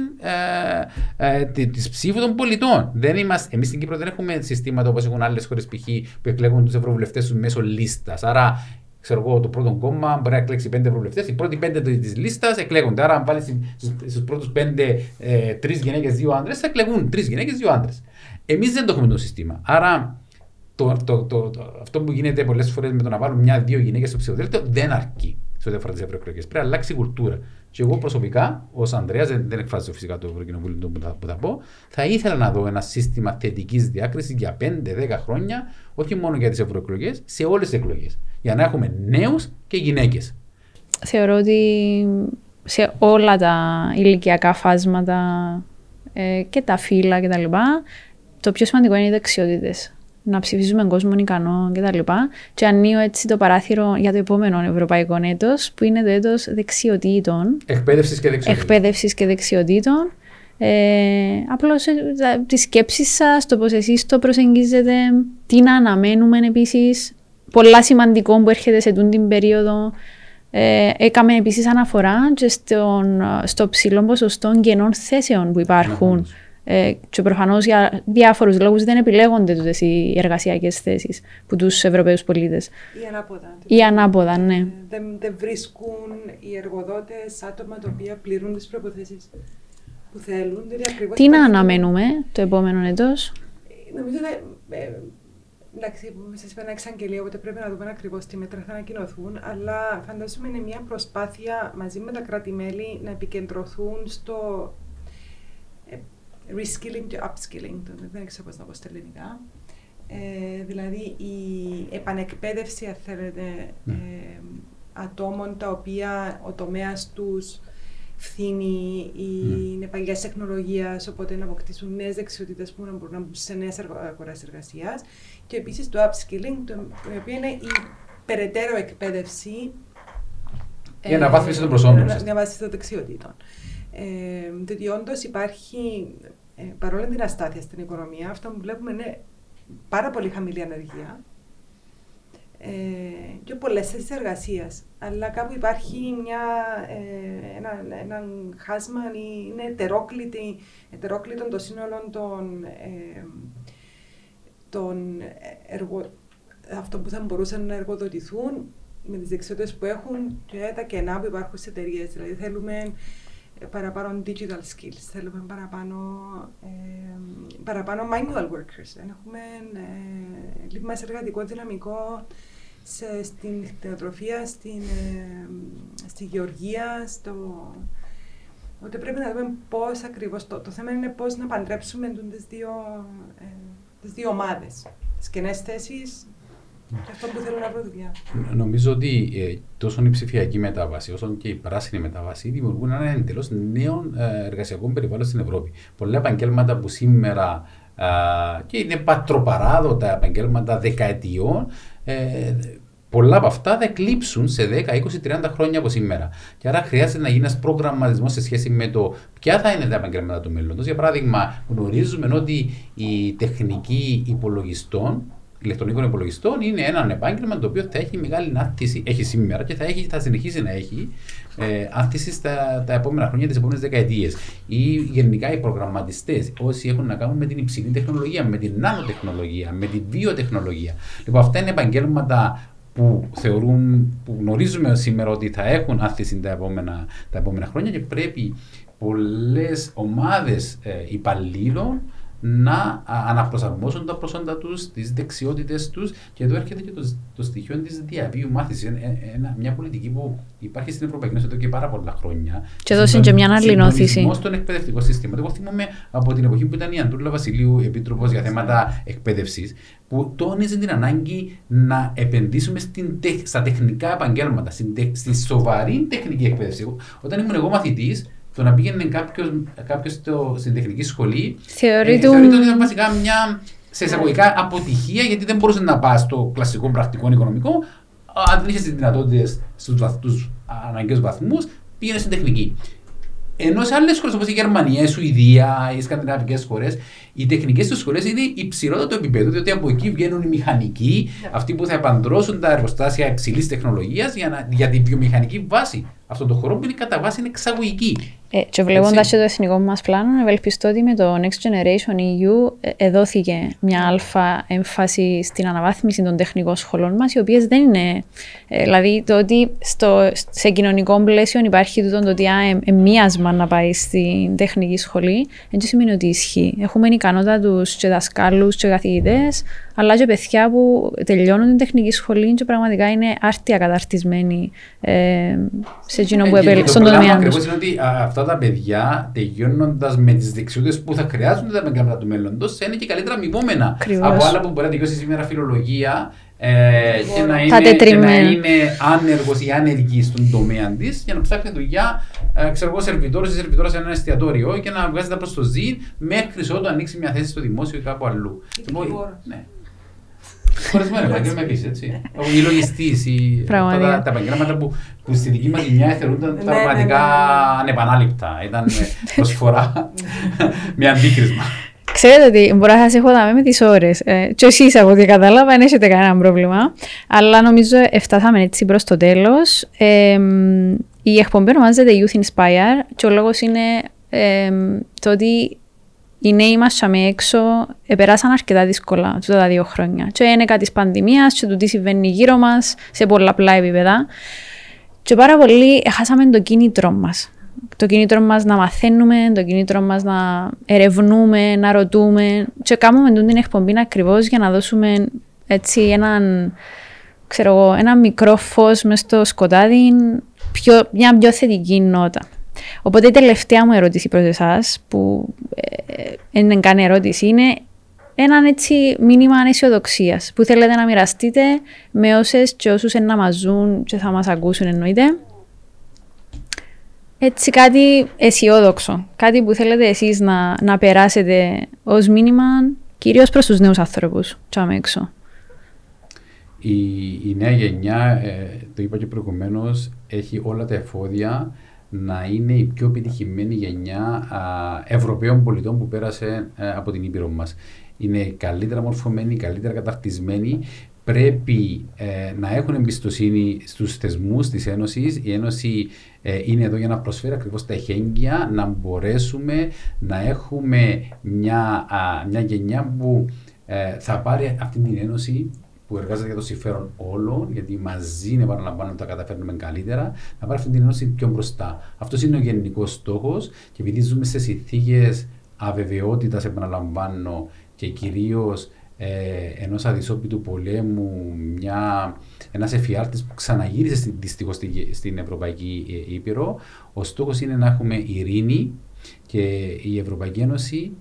ε, ε, τη ψήφου των πολιτών. Δεν είμαστε, εμείς στην Κύπρο δεν έχουμε συστήματα όπως έχουν άλλες χώρες π.χ. που εκλέγουν τους ευρωβουλευτές τους μέσω λίστας. Άρα, ξέρω εγώ, το πρώτο κόμμα μπορεί να εκλέξει πέντε ευρωβουλευτές. Οι πρώτοι πέντε της λίστας εκλέγονται. Άρα, αν βάλεις στους πρώτους πέντε ε, τρεις γυναίκες, δύο άντρες, θα εκλεγούν τρεις γυναίκες, δύο άντρες. Εμείς δεν το έχουμε το σύστημα. Άρα, το, το, το, το, αυτό που γίνεται πολλές φορές με το να βάλουν μια-δύο γυναίκες στο ψηφοδέλτιο δεν αρκεί σε ό,τι αφορά τις ευρωεκλογές. Πρέπει να αλλάξει η κουλτούρα. Και εγώ προσωπικά, ως Ανδρέας, δεν, δεν εκφράζω φυσικά το Ευρωκοινοβούλιο που θα, που θα πω, θα ήθελα να δω ένα σύστημα θετικής διάκρισης για 5-10 χρόνια, όχι μόνο για τις ευρωεκλογές, σε όλες τις εκλογές. Για να έχουμε νέους και γυναίκες. Θεωρώ ότι σε όλα τα ηλικιακά φάσματα ε, και τα φύλλα και τα λοιπά, το πιο σημαντικό είναι οι δεξιότητες. Να ψηφίζουμε κόσμο ικανό κτλ. Και, και ανοίγω έτσι το παράθυρο για το επόμενο ευρωπαϊκό έτος, που είναι το έτος δεξιοτήτων. Εκπαίδευσης και δεξιοτήτων. Εκπαίδευσης και δεξιοτήτων. Ε, Απλώς τη σκέψη σας, το πώς εσείς το προσεγγίζετε, τι να αναμένουμε επίσης. Πολλά σημαντικό που έρχεται σε τούν την περίοδο. Ε, έκαμε επίσης αναφορά και στον, στο ψηλό ποσοστό κενών θέσεων που υπάρχουν. Ε, και προφανώς για διάφορους λόγους δεν επιλέγονται τούτες οι εργασιακές θέσεις από τους Ευρωπαίους πολίτες. Ή ανάποδα. Ή ανάποδα, ναι. Ε, Δεν, δεν βρίσκουν οι εργοδότες άτομα τα οποία πληρούν τις προποθέσει που θέλουν. Δηλαδή ακριβώς Τι να υπάρχει- αναμένουμε το επόμενο έτος; Νομίζω ότι ε, εντάξει, σας είπα ένα εξαγγελία, οπότε πρέπει να δούμε ακριβώς τι μέτρα θα ανακοινωθούν. Αλλά φαντάζομαι είναι μια προσπάθεια μαζί με τα κράτη-μέλη να επικεντρωθούν στο ε, reskilling και upskilling. Δεν ξέρω πώς να πω στα ελληνικά. Ε, δηλαδή η επανεκπαίδευση, αν θέλετε, ναι. ε, ατόμων τα οποία ο τομέας τους φθήνει ή mm. είναι παλιά τεχνολογίας, οπότε να αποκτήσουν νέες δεξιότητες που να μπορούν να μπουν σε νέες αγορές εργασίας. Και επίσης το upskilling, το οποίο είναι η περαιτέρω εκπαίδευση. Για να βάθμιση των προσόντων. Για βάθμιση των δεξιοτήτων. Ε, διότι όντως υπάρχει, ε, παρόλο την αστάθεια στην οικονομία, αυτό που βλέπουμε είναι πάρα πολύ χαμηλή ανεργία ε, και πολλές θέσεις εργασίας. Αλλά κάπου υπάρχει μια, ε, ένα, ένα χάσμα, είναι ετερόκλητο το σύνολο των, ε, των εργο, αυτό που θα μπορούσαν να εργοδοτηθούν με τις δεξιότητες που έχουν και τα κενά που υπάρχουν στις εταιρείες. Δηλαδή θέλουμε παραπάνω digital skills, θέλουμε παραπάνω, ε, παραπάνω manual workers. Έχουμε ε, λίγο εργατικό δυναμικό σε, στην κτηνοτροφία, στην, ε, στη γεωργία, στο... Ότι πρέπει να δούμε πώς ακριβώς. Το, το θέμα είναι πώς να παντρέψουμε τι δύο, ε, τις δύο ομάδες. Τις κενέ θέσεις και αυτό που θέλουν να βρουν δουλειά. Νομίζω ότι ε, τόσο η ψηφιακή μετάβαση όσο και η πράσινη μετάβαση δημιουργούν ένα εντελώς νέο ε, εργασιακό περιβάλλον στην Ευρώπη. Πολλά επαγγέλματα που σήμερα ε, και είναι πατροπαράδοτα επαγγέλματα δεκαετιών ε, πολλά από αυτά θα εκλείψουν σε 10, 20, 30 χρόνια από σήμερα. Και άρα χρειάζεται να γίνει ένας προγραμματισμός σε σχέση με το ποια θα είναι τα επαγγέλματα του μέλλοντος. Για παράδειγμα, γνωρίζουμε ότι η τεχνική υπολογιστών ηλεκτρονικών υπολογιστών είναι ένα επάγγελμα το οποίο θα έχει μεγάλη αύξηση, έχει σήμερα και θα, έχει, θα συνεχίσει να έχει ε, αύξηση στα τα επόμενα χρόνια, τις επόμενες δεκαετίες. Ή γενικά οι προγραμματιστές, όσοι έχουν να κάνουν με την υψηλή τεχνολογία, με την νανοτεχνολογία, με την βιοτεχνολογία. Λοιπόν, αυτά είναι επαγγέλματα που θεωρούν, που γνωρίζουμε σήμερα ότι θα έχουν αύξηση τα επόμενα, τα επόμενα χρόνια και πρέπει πολλές ομάδες ε, υπαλλήλων να αναπροσαρμόσουν τα προσόντα τους, τι δεξιότητες τους. Και εδώ έρχεται και το, το στοιχείο της διαβίου μάθησης. Ε, ε, μια πολιτική που υπάρχει στην Ευρωπαϊκή Ένωση εδώ και πάρα πολλά χρόνια. Και εδώ είναι και μια άλλη νόθηση. στον εκπαιδευτικό σύστημα. Εγώ θυμάμαι από την εποχή που ήταν η Αντούλα Βασιλείου επίτροπος για θέματα εκπαίδευσης, που τόνιζε την ανάγκη να επενδύσουμε στην, στα τεχνικά επαγγέλματα, στη σοβαρή τεχνική εκπαίδευση. Όταν ήμουν εγώ μαθητής, το να πήγαινε κάποιος στην τεχνική σχολή θεωρείται ε, ότι ήταν βασικά μια σε εισαγωγικά αποτυχία γιατί δεν μπορούσε να πάει στο κλασικό πρακτικό οικονομικό. Αν δεν είχες τις δυνατότητες στους αναγκαίους βαθμούς, πήγαινε στην τεχνική. Ενώ σε άλλες χώρες όπως η Γερμανία, η Σουηδία, οι σκανδιναβικές χώρες, οι τεχνικές τους σχολές είναι υψηλότερο επίπεδο, διότι από εκεί βγαίνουν οι μηχανικοί, yeah. αυτοί που θα επαντρώσουν τα εργοστάσια υψηλής τεχνολογίας για, για τη βιομηχανική βάση αυτόν τον χώρο που είναι κατά βάση εξαγωγική. Ε, και βλέποντας το εθνικό μας πλάνο, ευελπιστώ ότι με το Next Generation EU ε, δόθηκε μια αλφα έμφαση στην αναβάθμιση των τεχνικών σχολών μας, οι οποίες δεν είναι. Ε, δηλαδή, το ότι στο, σε κοινωνικό πλαίσιο υπάρχει τούτο το ότι ε, μίασμα να πάει στην τεχνική σχολή, δεν σημαίνει ότι ισχύει. Έχουμε ικανότητα τους και δασκάλους και καθηγητές, αλλά και παιδιά που τελειώνουν την τεχνική σχολή και πραγματικά είναι άρτια καταρτισμένοι ε, σε εκείνο που επέλεξε στον τομέα τους. είναι ότι αυτά τα παιδιά τελειώνοντας με τις δεξιότητες που θα χρειάζονται τα επαγγέλματα του μέλλοντος, είναι και καλύτερα αμοιβόμενα από άλλα που μπορεί να τελειώσει σήμερα φιλολογία ε, και, να είναι, και να είναι άνεργος ή άνεργη στον τομέα της για να ψάχνει δουλειά, ε, ξέρω εγώ, σερβιτόρος ή σερβιτόρα σε ένα εστιατόριο και να βγάζει τα προς το ζήν μέχρι ότου ανοίξει μια θέση στο δημόσιο ή κάπου αλλού. Ναι. Χωρισμένο επάγγελμα επίσης, έτσι. Οι λογιστής, τα, τα επαγγέλματα που, που στη δική μας γενιά θεωρούνταν ναι, πραγματικά ναι, ναι, ανεπανάληπτα. Ήταν προσφορά με αντίκρισμα. Ξέρετε ότι μπορώ να σας έχω δάμε με τις ώρες. Ε, και εσείς από ό,τι κατάλαβα, δεν έχετε κανένα πρόβλημα. Αλλά νομίζω φτάσαμε έτσι προς το τέλος. Ε, η εκπομπή ονομάζεται Youth Inspire και ο λόγος είναι ε, το ότι οι νέοι μας έξω επεράσαν αρκετά δύσκολα αυτά τα δύο χρόνια. Και είναι κάτι της πανδημίας, και του τι συμβαίνει γύρω μας σε πολλαπλά επίπεδα. Και πάρα πολύ χάσαμε το κίνητρο μας. Το κίνητρο μας να μαθαίνουμε, το κίνητρο μας να ερευνούμε, να ρωτούμε. Και κάνουμε την εκπομπή ακριβώς για να δώσουμε έτσι έναν, ξέρω εγώ, ένα μικρό φως μες στο σκοτάδι, πιο, μια πιο θετική νότα. Οπότε η τελευταία μου ερώτηση προς εσάς, που δεν είναι καν ερώτηση, είναι ένα έτσι μήνυμα αισιοδοξία που θέλετε να μοιραστείτε με όσες και όσους να μας ζουν και θα μας ακούσουν εννοείται. Έτσι κάτι αισιόδοξο, κάτι που θέλετε εσείς να, να περάσετε ως μήνυμα κυρίως προς τους νέους άνθρωπους, τσάμε έξω. Η, η νέα γενιά, ε, το είπα και προηγουμένως, έχει όλα τα εφόδια να είναι η πιο επιτυχημένη γενιά α, Ευρωπαίων πολιτών που πέρασε ε, από την Ήπειρο μας είναι καλύτερα μορφωμένοι, καλύτερα καταρτισμένοι, πρέπει ε, να έχουν εμπιστοσύνη στους θεσμούς της Ένωσης. Η Ένωση ε, είναι εδώ για να προσφέρει ακριβώς τα εχέγγυα, να μπορέσουμε να έχουμε μια, μια γενιά που ε, θα πάρει αυτή την Ένωση που εργάζεται για το συμφέρον όλων, γιατί μαζί, επαναλαμβάνω, τα καταφέρνουμε καλύτερα, να πάρει αυτή την Ένωση πιο μπροστά. Αυτός είναι ο γενικός στόχος και επειδή ζούμε σε συνθήκες αβεβαιότητας, επαναλαμβάνω, και κυρίως ε, ενός αδυσόπιτου πολέμου, μια, ένας εφιάλτης που ξαναγύρισε δυστυχώς στην Ευρωπαϊκή ε, Ήπειρο. Ο στόχος είναι να έχουμε ειρήνη και η Ευρωπαϊκή Ένωση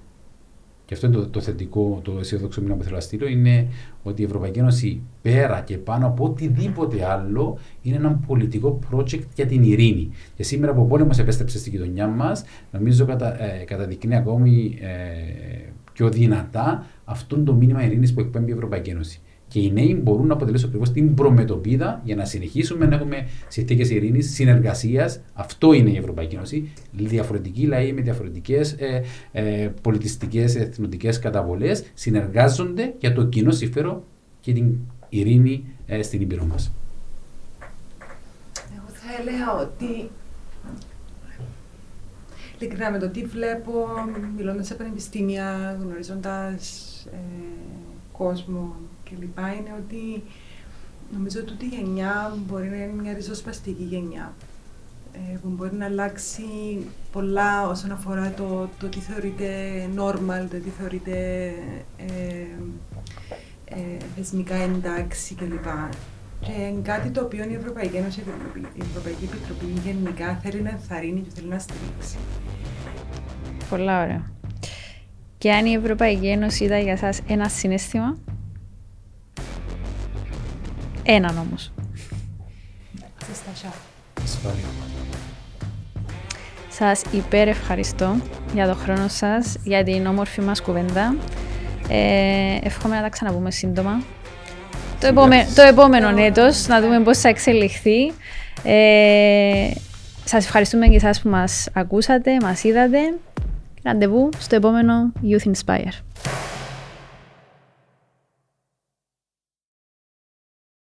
και αυτό είναι το, το θετικό, το αισιοδόξο μήνυμα που θέλω να στείλω, είναι ότι η Ευρωπαϊκή Ένωση πέρα και πάνω από οτιδήποτε άλλο είναι ένα πολιτικό project για την ειρήνη. Και σήμερα που ο πόλεμος επέστρεψε στην γειτονιά μας, νομίζω κατα, ε, καταδεικνύει ακόμη ε, πιο δυνατά αυτό το μήνυμα ειρήνης που εκπέμπει η Ευρωπαϊκή Ένωση. Και οι νέοι μπορούν να αποτελέσουν ακριβώς την προμετωπίδα για να συνεχίσουμε να έχουμε συνθήκες ειρήνης, συνεργασίας. Αυτό είναι η Ευρωπαϊκή Ένωση. Διαφορετικοί λαοί με διαφορετικές ε, ε, πολιτιστικές, εθνοτικές καταβολές συνεργάζονται για το κοινό συμφέρον και την ειρήνη ε, στην Ήπειρο μας. Εγώ θα έλεγα ότι ειλικρινά με το τι βλέπω, μιλώντας σε πανεπιστήμια, γνωρίζοντας ε, κόσμο κλπ. είναι ότι νομίζω ότι η γενιά μπορεί να είναι μια ριζοσπαστική γενιά ε, που μπορεί να αλλάξει πολλά όσον αφορά το, το τι θεωρείται normal, το τι θεωρείται ε, ε, θεσμικά εντάξει κλπ. Και κάτι το οποίο η Ευρωπαϊκή Ένωση, η Ευρωπαϊκή Επιτροπή γενικά θέλει να ενθαρρύνει και θέλει να στηρίξει. Πολλά ωραία. Και αν η Ευρωπαϊκή Ένωση ήταν για σας ένα συνέστημα, έναν όμως. Ασφάλεια. Σας υπέρ ευχαριστώ για το χρόνο σας, για την όμορφη μας κουβέντα. Ε, εύχομαι να τα ξαναπούμε σύντομα. Το, επόμε, το επόμενο έτος, να δούμε πώς θα εξελιχθεί. Ε, σας ευχαριστούμε και εσάς που μας ακούσατε, μας είδατε. Ραντεβού στο επόμενο Youth Inspire.